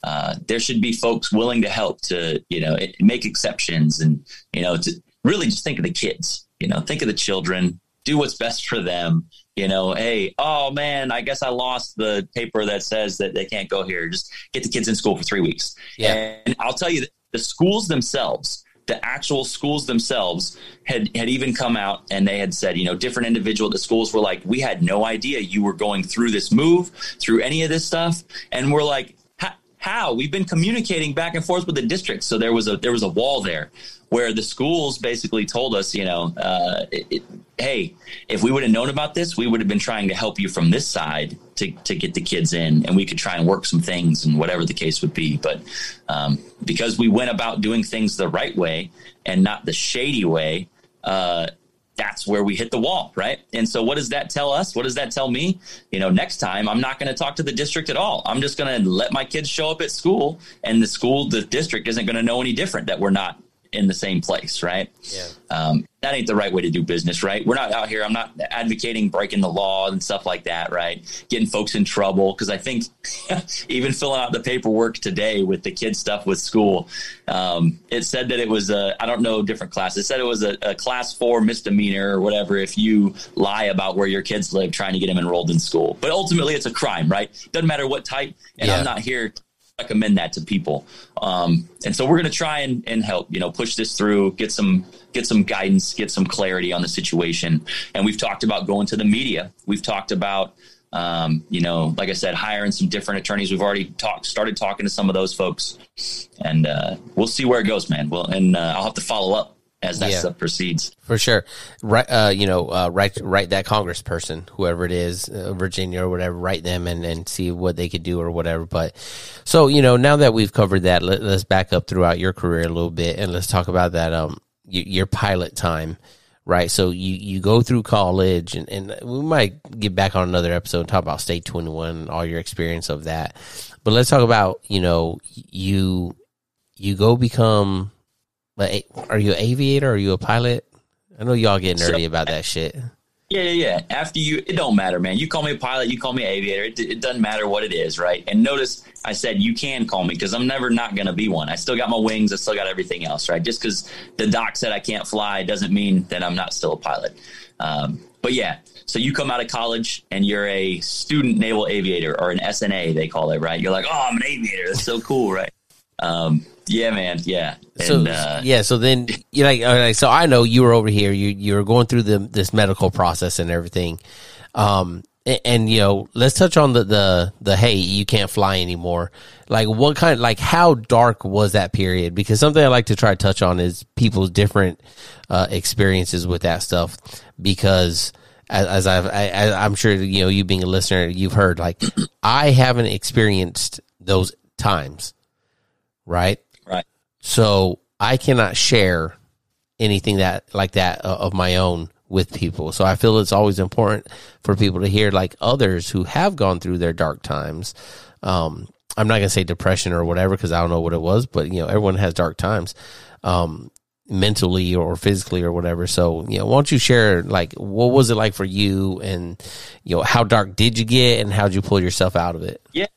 Uh, there should be folks willing to help to, you know, it, make exceptions and, you know, to really just think of the kids, you know, think of the children, do what's best for them. You know, hey, oh man, I guess I lost the paper that says that they can't go here. Just get the kids in school for three weeks. Yeah. And I'll tell you, the schools themselves, the actual schools themselves had had even come out and they had said, you know, different individual the schools were like, we had no idea you were going through this move, through any of this stuff, and we're like, how? We've been communicating back and forth with the district, so there was a there was a wall there where the schools basically told us, you know, uh, it, it, hey, if we would have known about this, we would have been trying to help you from this side to, to get the kids in, and we could try and work some things and whatever the case would be. But um, because we went about doing things the right way and not the shady way, uh, that's where we hit the wall, right? And so, what does that tell us? What does that tell me? You know, next time I'm not going to talk to the district at all. I'm just going to let my kids show up at school, and the school, the district isn't going to know any different that we're not in the same place, right? Yeah. Um, that ain't the right way to do business, right? We're not out here. I'm not advocating breaking the law and stuff like that, right? Getting folks in trouble. Cause I think even filling out the paperwork today with the kid stuff with school, um, it said that it was a, I don't know, different class. It said it was a, a, class four misdemeanor or whatever if you lie about where your kids live trying to get them enrolled in school. But ultimately, it's a crime, right? Doesn't matter what type. And yeah. I'm not here recommend that to people. Um, and so we're going to try and, and help, you know, push this through, get some, get some guidance, get some clarity on the situation. And we've talked about going to the media. We've talked about, um, you know, like I said, hiring some different attorneys. We've already talked, started talking to some of those folks and, uh, we'll see where it goes, man. Well, and, uh, I'll have to follow up as that yeah, stuff proceeds. For sure, right? Uh, you know, uh, write write that Congressperson, whoever it is, uh, Virginia or whatever, write them and and see what they could do or whatever. But so you know, now that we've covered that, let, us back up throughout your career a little bit and let's talk about that um your pilot time. Right, so you, you go through college, and, and we might get back on another episode and talk about STA Twenty One, all your experience of that. But let's talk about you know you you go become but are you an aviator? Are you a pilot? I know y'all get nerdy so, about that shit. Yeah, yeah, yeah. After you, it don't matter, man. You call me a pilot, you call me aviator. It, it doesn't matter what it is, right? And notice I said you can call me because I'm never not going to be one. I still got my wings. I still got everything else, right? Just because the doc said I can't fly doesn't mean that I'm not still a pilot. Um, but yeah, So you come out of college and you're a student naval aviator or an SNA, they call it, right? You're like, oh, I'm an aviator. That's so cool, right? Um, yeah, man. Yeah. And, so uh, yeah, so then you like, like, so I know you were over here. You you were going through the this medical process and everything. Um, and, and, you know, let's touch on the the the hey, you can't fly anymore. Like what kind, like how dark was that period? Because something I like to try to touch on is people's different uh, experiences with that stuff. Because as, as I've, I, I'm sure you know, you being a listener, you've heard like I haven't experienced those times, right? So I cannot share anything that like that uh, of my own with people. So I feel it's always important for people to hear like others who have gone through their dark times. Um, I'm not gonna say depression or whatever because I don't know what it was, but you know everyone has dark times, um, mentally or physically or whatever. So you know, why don't you share like what was it like for you, and you know how dark did you get, and how did you pull yourself out of it? Yeah.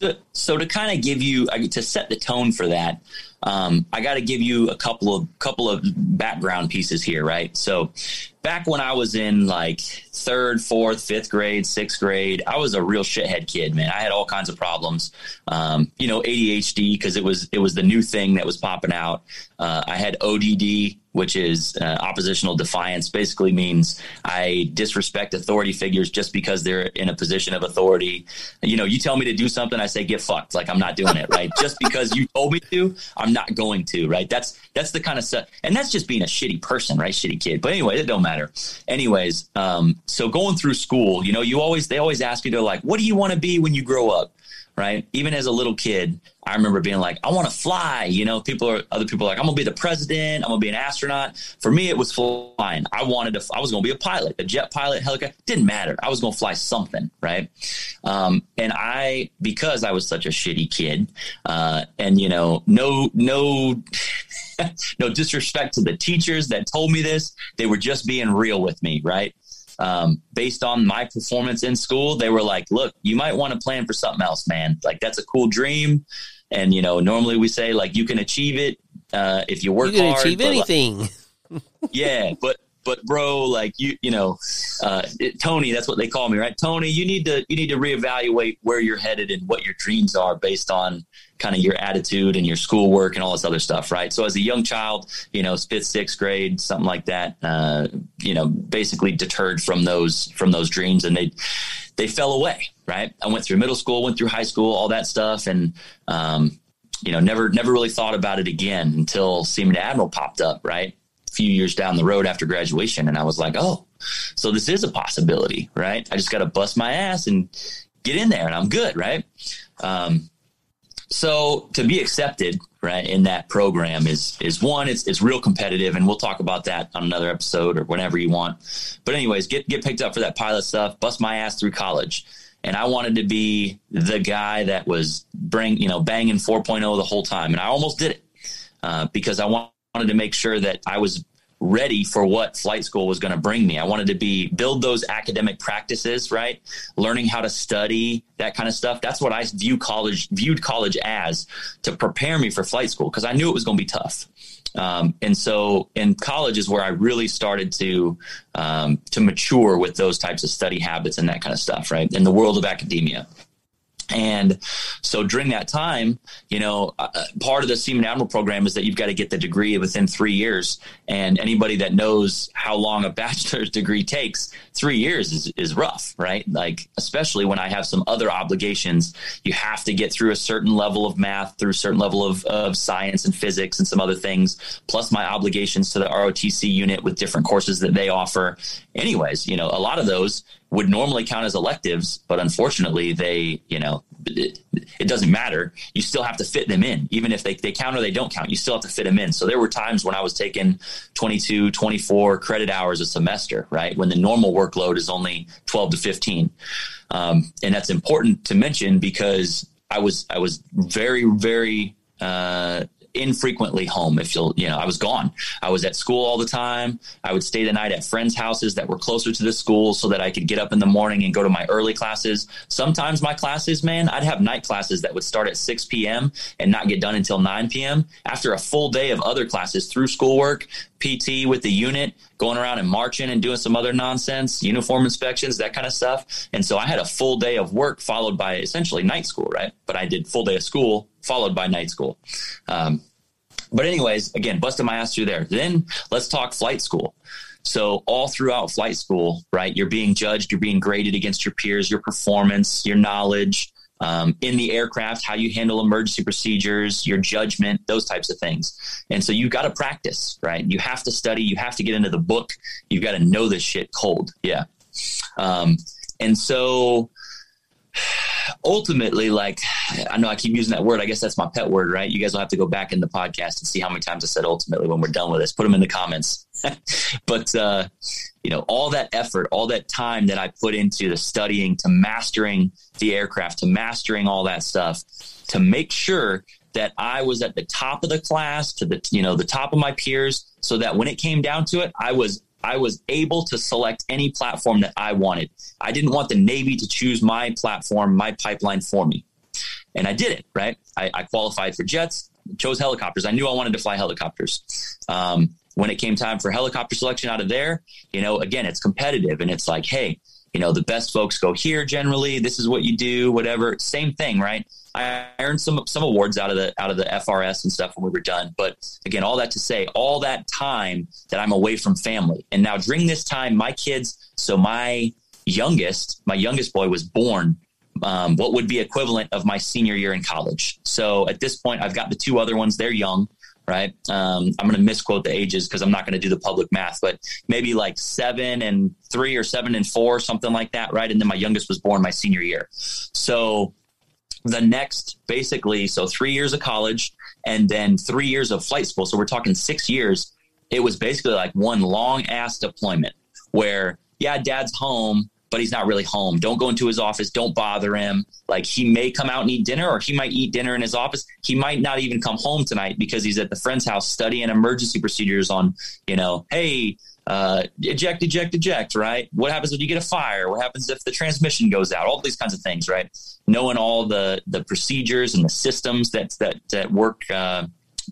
So, so to kind of give you to set the tone for that, um, I got to give you a couple of couple of background pieces here, right? So, back when I was in like third, fourth, fifth grade, sixth grade, I was a real shithead kid, man. I had all kinds of problems. Um, you know, ADHD because it was it was the new thing that was popping out. Uh, I had ODD, which is uh, oppositional defiance. Basically means I disrespect authority figures just because they're in a position of authority. You know, you tell me to do something, I say get fucked. Like I'm not doing it, right? just because you told me to, I'm not going to, right? That's that's the kind of stuff, and that's just being a shitty person, right? Shitty kid. But anyway, it don't matter. Anyways, um, so going through school, you know, you always they always ask you to like, what do you want to be when you grow up? right? Even as a little kid, I remember being like, I want to fly. You know, people are other people are like, I'm gonna be the president. I'm gonna be an astronaut. For me, it was flying. I wanted to. I was gonna be a pilot, a jet pilot, helicopter. Didn't matter. I was gonna fly something, right? Um, and I, because I was such a shitty kid, uh, and you know, no, no. no disrespect to the teachers that told me this. They were just being real with me, right? um, based on my performance in school, they were like, look, you might want to plan for something else, man. Like that's a cool dream. And, you know, normally we say like you can achieve it uh, if you work you can hard. achieve anything. Like, yeah. But, but bro, like you, you know, uh, it, Tony, that's what they call me, right? Tony, you need to, you need to reevaluate where you're headed and what your dreams are based on kind of your attitude and your schoolwork and all this other stuff, right? So as a young child, you know, fifth, sixth grade, something like that, uh, you know, basically deterred from those, from those dreams and they, they fell away, right? I went through middle school, went through high school, all that stuff. And, um, you know, never, never really thought about it again until Seaman Admiral popped up, right? Few years down the road after graduation. And I was like, oh, so this is a possibility, right? I just got to bust my ass and get in there and I'm good, right? Um, so to be accepted, right, in that program is is one, it's it's real competitive, and we'll talk about that on another episode or whenever you want. But anyways, get get picked up for that pilot stuff, bust my ass through college. And I wanted to be the guy that was bring, you know, banging 4.0 the whole time. And I almost did it uh, because I wanted to make sure that I was ready for what flight school was going to bring me. I wanted to be build those academic practices, right? Learning how to study, that kind of stuff. That's what I view college viewed college as to prepare me for flight school because I knew it was going to be tough. Um, and so in college is where I really started to um, to mature with those types of study habits and that kind of stuff, right? In the world of academia. And so during that time, you know, uh, uh, part of the Seaman Admiral program is that you've got to get the degree within three years. And anybody that knows how long a bachelor's degree takes, three years is, is rough, right? Like, especially when I have some other obligations, you have to get through a certain level of math, through a certain level of, of science and physics and some other things, plus my obligations to the ROTC unit with different courses that they offer. Anyways, you know, a lot of those would normally count as electives, but unfortunately, they, you know, it, it, doesn't matter. You still have to fit them in. Even if they, they count or they don't count, you still have to fit them in. So there were times when I was taking 22, 24 credit hours a semester, right? When the normal workload is only 12 to 15. Um, and that's important to mention because I was, I was very, very, uh, infrequently home if you'll you know i was gone. I was at school all the time. I would stay the night at friends houses that were closer to the school so that i could get up in the morning and go to my early classes. Sometimes my classes man i'd have night classes that would start at 6 p.m and not get done until 9 p.m after a full day of other classes through schoolwork PT with the unit, going around and marching and doing some other nonsense, uniform inspections, that kind of stuff. And so I had a full day of work followed by essentially night school, right? But I did full day of school followed by night school. Um, but anyways, again, busted my ass through there. Then let's talk flight school. So all throughout flight school, right, you're being judged, you're being graded against your peers, your performance, your knowledge, um, in the aircraft, how you handle emergency procedures, your judgment, those types of things. And so you've got to practice, right? You have to study, you have to get into the book, you've got to know this shit cold. Yeah. Um, and so ultimately, like, I know I keep using that word. I guess that's my pet word, right? You guys will have to go back in the podcast and see how many times I said ultimately when we're done with this. Put them in the comments. but, uh, you know, all that effort, all that time that I put into the studying to mastering the aircraft, to mastering all that stuff, to make sure that I was at the top of the class, to the, you know, the top of my peers, so that when it came down to it, I was I was able to select any platform that I wanted. I didn't want the Navy to choose my platform, my pipeline for me. And I did it, right? I, I qualified for jets, chose helicopters. I knew I wanted to fly helicopters. Um, when it came time for helicopter selection out of there, you know, again, it's competitive and it's like, hey, you know, the best folks go here generally. This is what you do, whatever. Same thing, right? I earned some some awards out of the out of the FRS and stuff when we were done. But again, all that to say, all that time that I'm away from family, and now during this time, my kids. So my youngest, my youngest boy was born. Um, what would be equivalent of my senior year in college. So at this point, I've got the two other ones. They're young, right? Um, I'm going to misquote the ages because I'm not going to do the public math, but maybe like seven and three or seven and four, something like that, right? And then my youngest was born my senior year. So the next basically so three years of college and then three years of flight school. So we're talking six years. It was basically like one long ass deployment where yeah dad's home but he's not really home. Don't go into his office. Don't bother him. Like he may come out and eat dinner or he might eat dinner in his office. He might not even come home tonight because he's at the friend's house studying emergency procedures on you know hey uh, eject, eject, eject, right? What happens if you get a fire? What happens if the transmission goes out? All these kinds of things, right? Knowing all the the procedures and the systems that that that work, uh,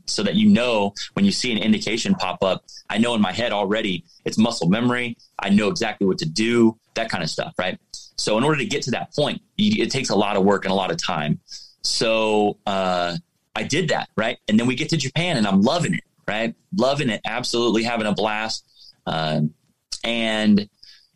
so that you know when you see an indication pop up. I know in my head already it's muscle memory. I know exactly what to do. That kind of stuff, right? So in order to get to that point, you, it takes a lot of work and a lot of time. So uh, I did that, right? And then we get to Japan, and I'm loving it, right? Loving it, absolutely having a blast um, and,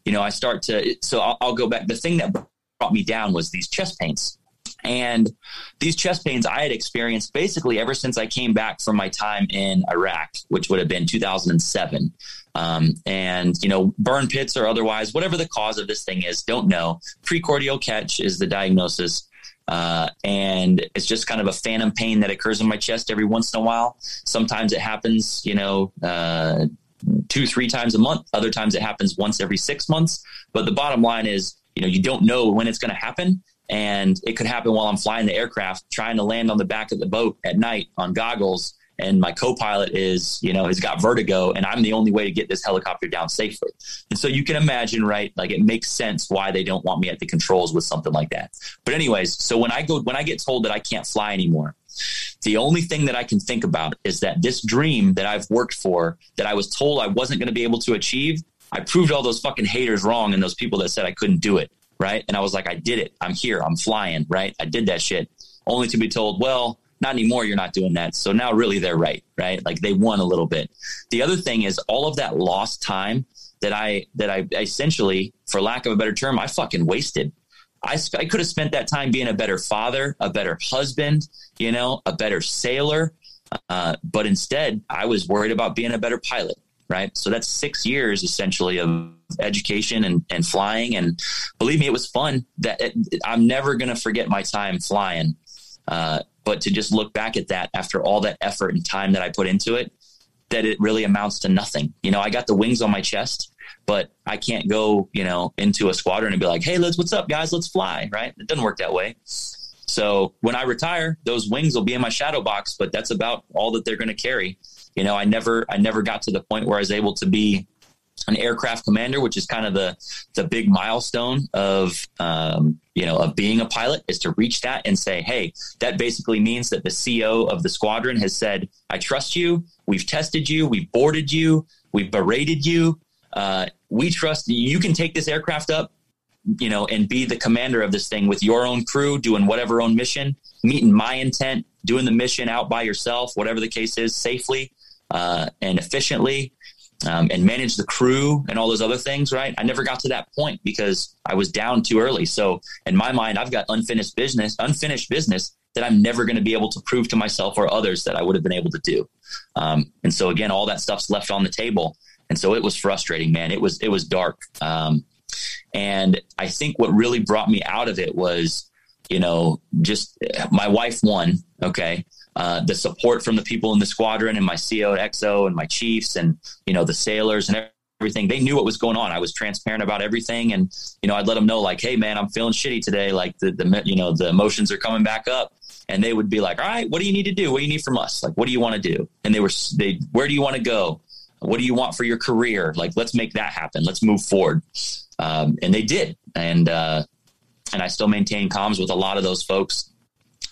you know, I start to, so I'll, I'll, go back. The thing that brought me down was these chest pains. And these chest pains I had experienced basically ever since I came back from my time in Iraq, which would have been 2007. Um, and, you know, burn pits or otherwise, whatever the cause of this thing is, don't know. Precordial catch is the diagnosis. Uh, and it's just kind of a phantom pain that occurs in my chest every once in a while. Sometimes it happens, you know, uh, two, three times a month. Other times it happens once every six months. But the bottom line is, you know, you don't know when it's going to happen. And it could happen while I'm flying the aircraft, trying to land on the back of the boat at night on goggles. And my co-pilot is, you know, has got vertigo, and I'm the only way to get this helicopter down safely. And so you can imagine, right? Like it makes sense why they don't want me at the controls with something like that. But anyways, so when I go, when I get told that I can't fly anymore, the only thing that I can think about is that this dream that I've worked for, that I was told I wasn't going to be able to achieve, I proved all those fucking haters wrong and those people that said I couldn't do it. Right. And I was like, I did it. I'm here. I'm flying. Right. I did that shit only to be told, well, not anymore. You're not doing that. So now really they're right. Right. Like they won a little bit. The other thing is all of that lost time that I, that I essentially, for lack of a better term, I fucking wasted I, I could have spent that time being a better father, a better husband, you know, a better sailor. Uh, but instead, I was worried about being a better pilot, right? So that's six years essentially of education and, and flying. And believe me, it was fun. That it, I'm never going to forget my time flying. Uh, but to just look back at that after all that effort and time that I put into it, that it really amounts to nothing. You know, I got the wings on my chest but I can't go, you know, into a squadron and be like, hey, let's, what's up, guys? Let's fly, right? It doesn't work that way. So when I retire, those wings will be in my shadow box, but that's about all that they're going to carry. You know, I never, I never got to the point where I was able to be an aircraft commander, which is kind of the the big milestone of um, you know of being a pilot, is to reach that and say, hey, that basically means that the CO of the squadron has said, I trust you. We've tested you. We've boarded you. We've berated you. Uh, we trust you can take this aircraft up, you know, and be the commander of this thing with your own crew, doing whatever own mission, meeting my intent, doing the mission out by yourself, whatever the case is, safely uh, and efficiently um, and manage the crew and all those other things, right? I never got to that point because I was down too early. So in my mind, I've got unfinished business, unfinished business that I'm never going to be able to prove to myself or others that I would have been able to do. Um, and so again, all that stuff's left on the table. And so it was frustrating, man. It was, it was dark. Um, and I think what really brought me out of it was, you know, just my wife won. Okay. Uh, the support from the people in the squadron and my CO and XO and my chiefs and you know the sailors and everything. They knew what was going on. I was transparent about everything, and you know I'd let them know like, hey man, I'm feeling shitty today. Like the the you know the emotions are coming back up, and they would be like, all right, what do you need to do? What do you need from us? Like, what do you want to do? And they were they, where do you want to go? What do you want for your career? Like, let's make that happen. Let's move forward. Um, and they did, and uh, and I still maintain comms with a lot of those folks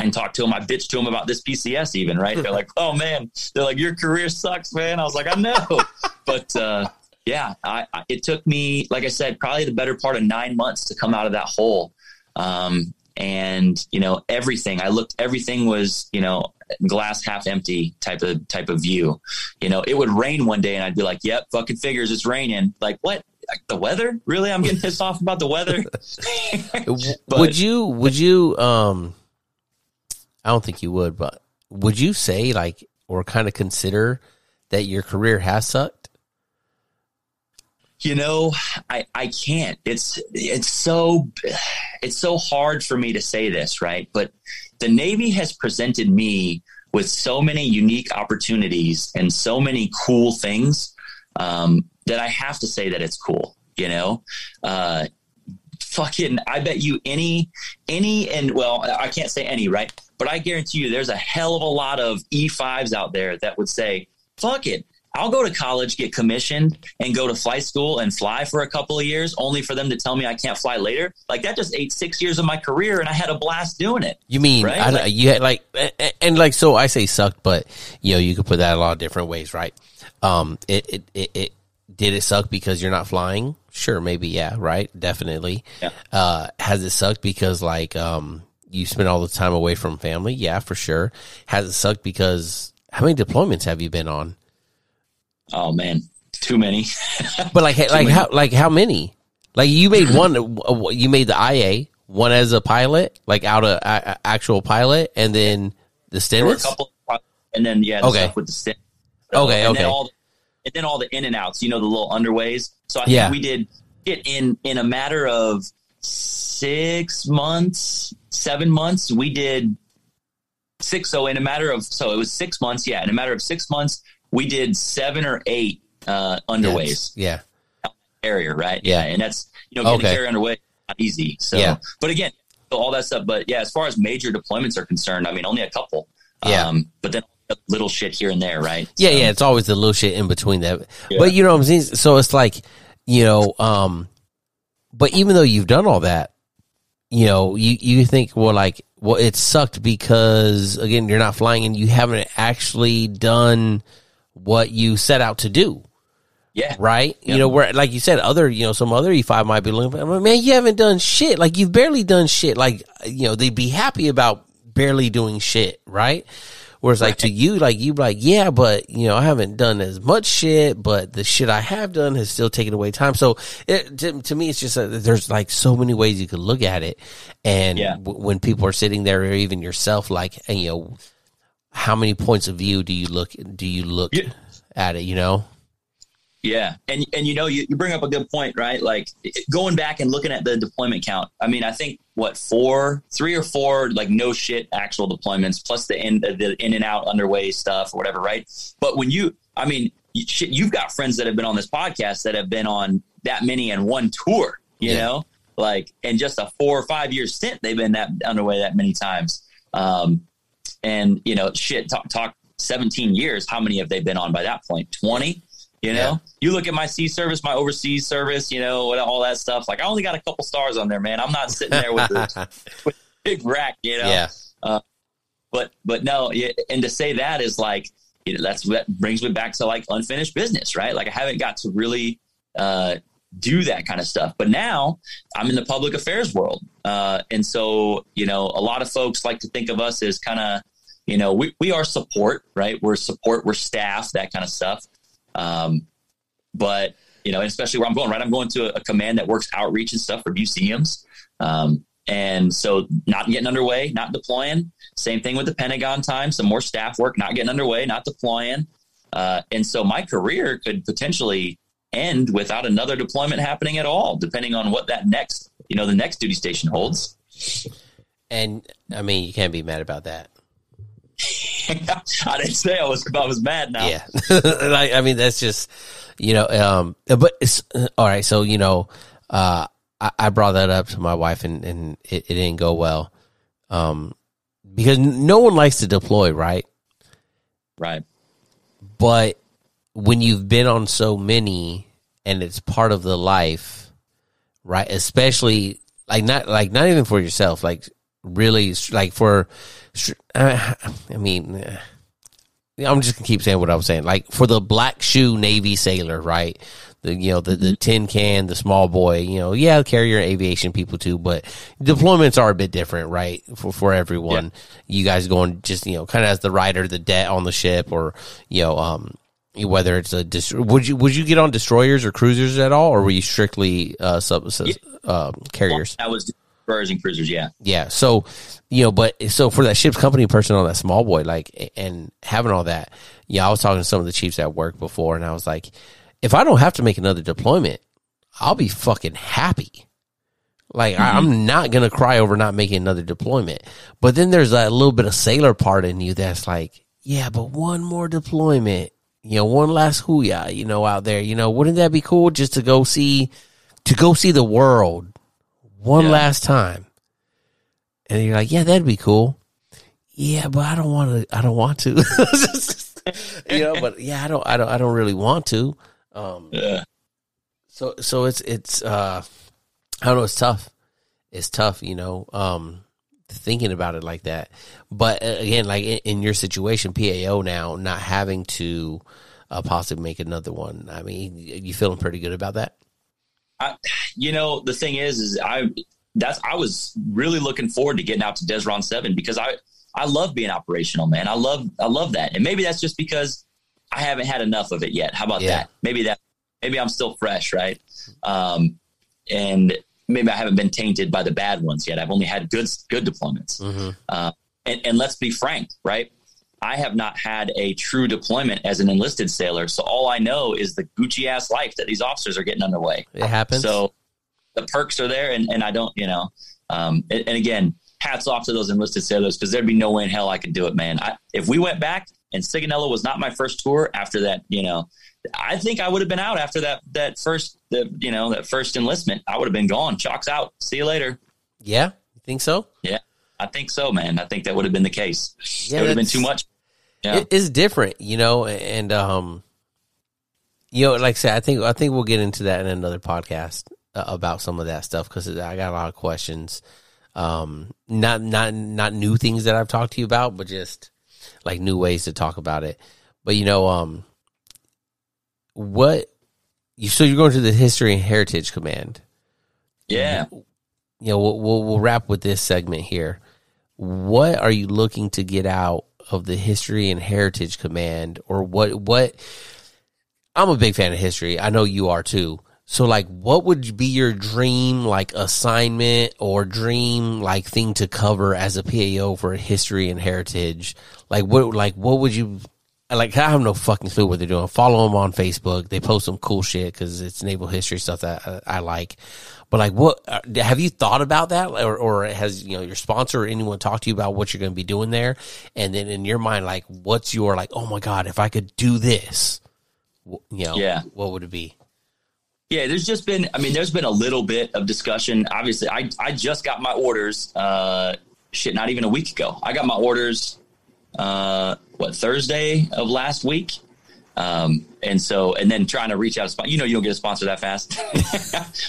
and talk to them. I bitched to them about this PCS even, right? They're like, oh man, they're like, your career sucks, man. I was like, I know. but, uh, yeah, I, I, it took me, like I said, probably the better part of nine months to come out of that hole. Um, and you know, everything I looked, everything was, you know, glass half empty type of, type of view, you know, it would rain one day and I'd be like, yep, fucking figures it's raining. Like what? Like the weather? Really? I'm getting pissed off about the weather. but, would you, would you, um, I don't think you would, but would you say like or kind of consider that your career has sucked? You know, I I can't. It's it's so it's so hard for me to say this, right? But the Navy has presented me with so many unique opportunities and so many cool things um, that I have to say that it's cool. You know, uh, fucking, I bet you any any and well, I can't say any, right? But I guarantee you, there's a hell of a lot of E5s out there that would say, fuck it. I'll go to college, get commissioned, and go to flight school and fly for a couple of years, only for them to tell me I can't fly later. Like that just ate six years of my career, and I had a blast doing it. You mean right? I, like, you had like and, and like so? I say sucked, but you know you could put that a lot of different ways, right? Um, it it it, it did it suck because you're not flying? Sure, maybe yeah, right, definitely. Yeah. Uh, has it sucked because like um you spend all the time away from family. Yeah, for sure. Has it sucked because how many deployments have you been on? Oh man, too many. but like, like many. how, like how many? Like you made one, you made the IA one as a pilot, like out of uh, actual pilot, and then the Stennis. and then yeah, the okay. with the. So, okay, and okay. Then all the, and then all the in and outs, you know, the little underways. So I think yeah. we did it in in a matter of six months, seven months, we did six. So in a matter of, so it was six months. Yeah. In a matter of six months, we did seven or eight, uh, underways. Yeah. Carrier, right? Yeah. And that's, you know, getting okay. carrier underway, not easy. So, yeah. but again, all that stuff. But yeah, as far as major deployments are concerned, I mean, only a couple. Yeah. Um, but then little shit here and there, right? Yeah. So, yeah. It's always the little shit in between that. Yeah. But you know what I'm saying? So it's like, you know, um, but even though you've done all that, you know, you, you think, well, like, well, it sucked because again, you're not flying and you haven't actually done what you set out to do. Yeah. Right. You know, where, like you said, other, you know, some other E5 might be looking, for, man, you haven't done shit. Like you've barely done shit. Like, you know, they'd be happy about barely doing shit. Right. Whereas like to you, like you like, yeah, but you know, I haven't done as much shit, but the shit I have done has still taken away time. So it, to, to me, it's just, a, there's like so many ways you could look at it. And yeah. w- when people are sitting there or even yourself, like, and, you know, how many points of view do you look, do you look yeah. at it, you know? Yeah, and and you know you, you bring up a good point, right? Like going back and looking at the deployment count. I mean, I think what four, three or four like no shit actual deployments plus the in the in and out underway stuff or whatever, right? But when you, I mean, you, shit, you've got friends that have been on this podcast that have been on that many in one tour, you yeah. know, like in just a four or five year stint, they've been that underway that many times. Um, and you know, shit, talk, talk 17 years. How many have they been on by that point? 20 You know, yeah. you look at my sea service, my overseas service, you know, all that stuff. Like I only got a couple stars on there, man. I'm not sitting there with, a, with a big rack, you know. Yeah. Uh, but but no, and to say that is like you know, that's that brings me back to like unfinished business, right? Like I haven't got to really uh, do that kind of stuff. But now I'm in the public affairs world. Uh, and so, you know, a lot of folks like to think of us as kind of, you know, we, we are support, right? We're support, we're staff, that kind of stuff. Um, but, you know, especially where I'm going, right? I'm going to a, a command that works outreach and stuff for museums. Um, and so not getting underway, not deploying. Same thing with the Pentagon time, some more staff work, not getting underway, not deploying. Uh, and so my career could potentially end without another deployment happening at all, depending on what that next, you know, the next duty station holds. And I mean, you can't be mad about that. I didn't say I was. I was mad now. Yeah, like I mean, that's just you know. Um, but it's all right. So you know, uh, I, I brought that up to my wife, and and it, it didn't go well. Um, because no one likes to deploy, right? Right. But when you've been on so many and it's part of the life, right? Especially like not like not even for yourself, like really like for. Uh, I mean, uh, I'm just gonna keep saying what I was saying. Like for the black shoe Navy sailor, right? The you know the the mm-hmm. tin can, the small boy. You know, yeah, carrier aviation people too, but deployments are a bit different, right? For for everyone, yeah. you guys going just you know kind of as the rider, the det on the ship, or you know, um, whether it's a would you would you get on destroyers or cruisers at all, or were you strictly uh, sub, uh, carriers? I was destroyers and cruisers, yeah, yeah. So you know, but so for that ship's company person on that small boy, like and having all that, yeah, I was talking to some of the chiefs at work before, and I was like, if I don't have to make another deployment, I'll be fucking happy. Like mm-hmm. I'm not gonna cry over not making another deployment. But then there's that little bit of sailor part in you that's like, yeah, but one more deployment you know, one last hooyah, you know, out there. You know, wouldn't that be cool just to go see, to go see the world one yeah. last time? And you're like, yeah, that'd be cool. Yeah, but I don't want to. I don't want to. you know, but yeah, I don't. I don't. I don't really want to. Um, yeah. So so it's it's. uh I don't know. It's tough. It's tough. You know. Um thinking about it like that. But uh, again, like in, in your situation, PAO now not having to uh, possibly make another one. I mean, you feeling pretty good about that? I, you know, the thing is, is I that's I was really looking forward to getting out to DESRON seven because I I love being operational, man. I love I love that, and maybe that's just because I haven't had enough of it yet. How about yeah. that? Maybe that maybe I'm still fresh, right? Um, and maybe I haven't been tainted by the bad ones yet. I've only had good good deployments. Mm-hmm. Uh, and, and let's be frank, right? I have not had a true deployment as an enlisted sailor, so all I know is the Gucci ass life that these officers are getting underway. It happens. So the perks are there, and, and I don't, you know. Um, and, and, again, hats off to those enlisted sailors because there'd be no way in hell I could do it, man. I, if we went back and Sigonella was not my first tour after that, you know, I think I would have been out after that that first the you know that first enlistment. I would have been gone. Chalk's out. See you later. Yeah, you think so? Yeah, I think so, man. I think that would have been the case. Yeah, it would have been too much. Yeah. It is different, you know, and um, you know, like I said, I think I think we'll get into that in another podcast uh, about some of that stuff because I got a lot of questions. Um, not not not new things that I've talked to you about, but just like new ways to talk about it. But you know, um, what you so you're going to the history and heritage command. Yeah. You know we'll, we'll, we'll wrap with this segment here. What are you looking to get out of the history and heritage command or what what i'm a big fan of history. I know you are too. So like what would be your dream like assignment or dream like thing to cover as a pao for history and heritage? Like what like what would you like I have no fucking clue what they're doing. Follow them on Facebook. They post some cool shit because it's naval history stuff that I, I, like. But like, what uh, have you thought about that, or, or has you know your sponsor or anyone talked to you about what you're going to be doing there? And then in your mind, like, what's your like? Oh my god, if I could do this, you know, yeah, what would it be? Yeah, there's just been. I mean, there's been a little bit of discussion. Obviously, I I just got my orders. Uh, shit, not even a week ago. I got my orders uh, what Thursday of last week. Um, and so, and then trying to reach out, to you know, you don't get a sponsor that fast,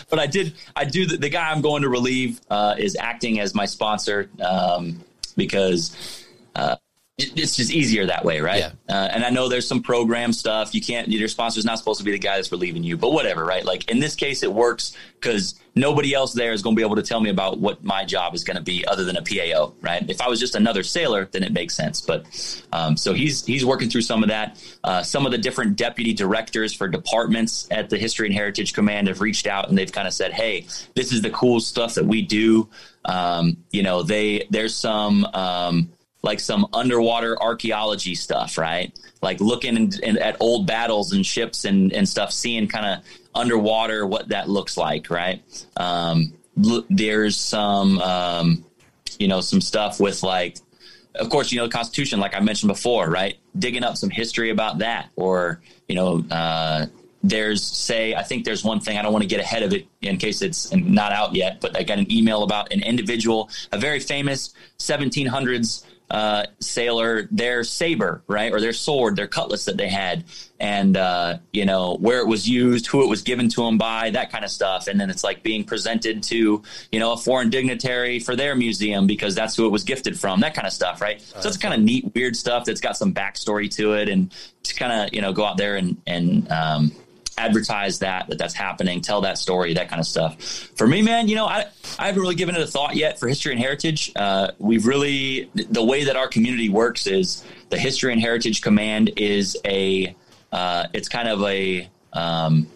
but I did, I do the, the, guy I'm going to relieve, uh, is acting as my sponsor, um, because, uh, it's just easier that way, right? Yeah. Uh, and I know there's some program stuff. You can't, your sponsor's not supposed to be the guy that's relieving you, but whatever, right? Like in this case, it works because nobody else there is going to be able to tell me about what my job is going to be other than a PAO, right? If I was just another sailor, then it makes sense. But um, so he's he's working through some of that. Uh, some of the different deputy directors for departments at the History and Heritage Command have reached out and they've kind of said, "Hey, this is the cool stuff that we do." Um, you know, they there's some. Um, like some underwater archaeology stuff, right? Like looking in, in, at old battles and ships and, and stuff, seeing kind of underwater what that looks like, right? Um, there's some, um, you know, some stuff with like, of course, you know, the Constitution, like I mentioned before, right? Digging up some history about that, or you know, uh, there's say I think there's one thing I don't want to get ahead of it in case it's not out yet, but I got an email about an individual, a very famous 1700s uh, sailor their saber, right, or their sword, their cutlass that they had, and uh, you know where it was used, who it was given to them by, that kind of stuff. And then it's like being presented to you know a foreign dignitary for their museum because that's who it was gifted from, that kind of stuff, right? So it's kind of neat, weird stuff that's got some backstory to it, and to kind of you know go out there and and um, advertise that that that's happening, tell that story, that kind of stuff. For me, man, you know, I I haven't really given it a thought yet for history and heritage. Uh, we've really the way that our community works is the History and Heritage Command is a uh, it's kind of a um,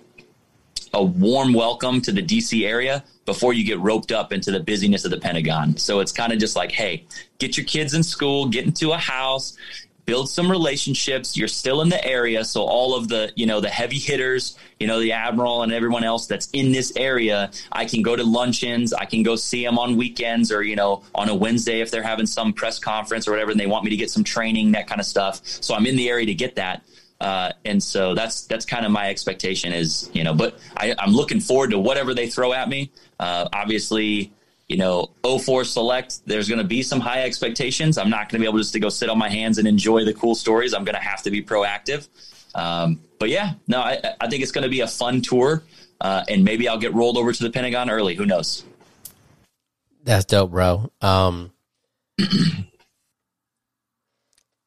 a warm welcome to the DC area before you get roped up into the busyness of the Pentagon. So it's kind of just like, hey, get your kids in school, get into a house, build some relationships. You're still in the area so all of the you know the heavy hitters you know the admiral and everyone else that's in this area i can go to luncheons i can go see them on weekends or you know on a wednesday if they're having some press conference or whatever and they want me to get some training that kind of stuff. So i'm in the area to get that. Uh, and so that's that's kind of my expectation is you know but I, i'm looking forward to whatever they throw at me. Uh, obviously you know, 04 select, there's going to be some high expectations. I'm not going to be able just to go sit on my hands and enjoy the cool stories. I'm going to have to be proactive. Um, but yeah, no, I, I think it's going to be a fun tour. Uh, and maybe I'll get rolled over to the Pentagon early. Who knows? That's dope, bro. Um,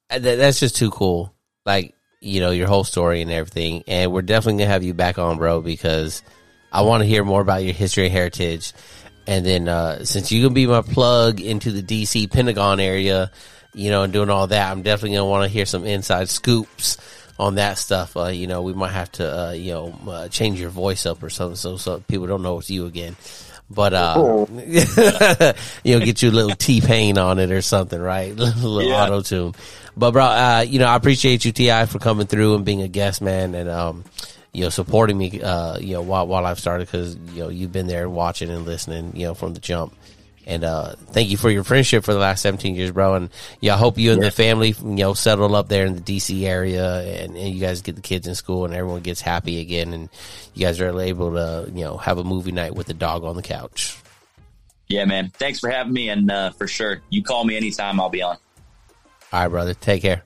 that's just too cool. Like, you know, your whole story and everything. And we're definitely going to have you back on, bro, because I want to hear more about your history and heritage. And then uh, since you can be my plug into the DC Pentagon area, you know, and doing all that, I'm definitely gonna want to hear some inside scoops on that stuff. Uh, you know, we might have to, uh, you know, uh, change your voice up or something so so people don't know it's you again. But uh, you know, get you a little T Pain on it or something, right? a little yeah. auto tune. But bro, uh, you know, I appreciate you, T.I, for coming through and being a guest, man, and um, you know, supporting me, uh, you know, while, while I've started because, you know, you've been there watching and listening, you know, from the jump. And, uh, thank you for your friendship for the last 17 years, bro. And yeah, I hope you and yeah. the family, you know, settle up there in the DC area and, and you guys get the kids in school and everyone gets happy again. And you guys are able to, you know, have a movie night with the dog on the couch. Yeah, man. Thanks for having me. And, uh, for sure, you call me anytime, I'll be on. All right, brother. Take care.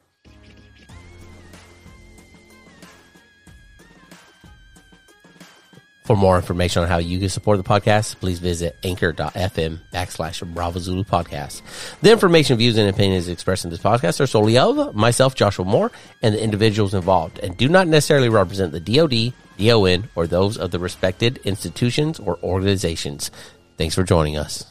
For more information on how you can support the podcast, please visit anchor.fm backslash Bravo Zulu podcast. The information, views, and opinions expressed in this podcast are solely of myself, Joshua Moore, and the individuals involved, and do not necessarily represent the DoD, DON, or those of the respected institutions or organizations. Thanks for joining us.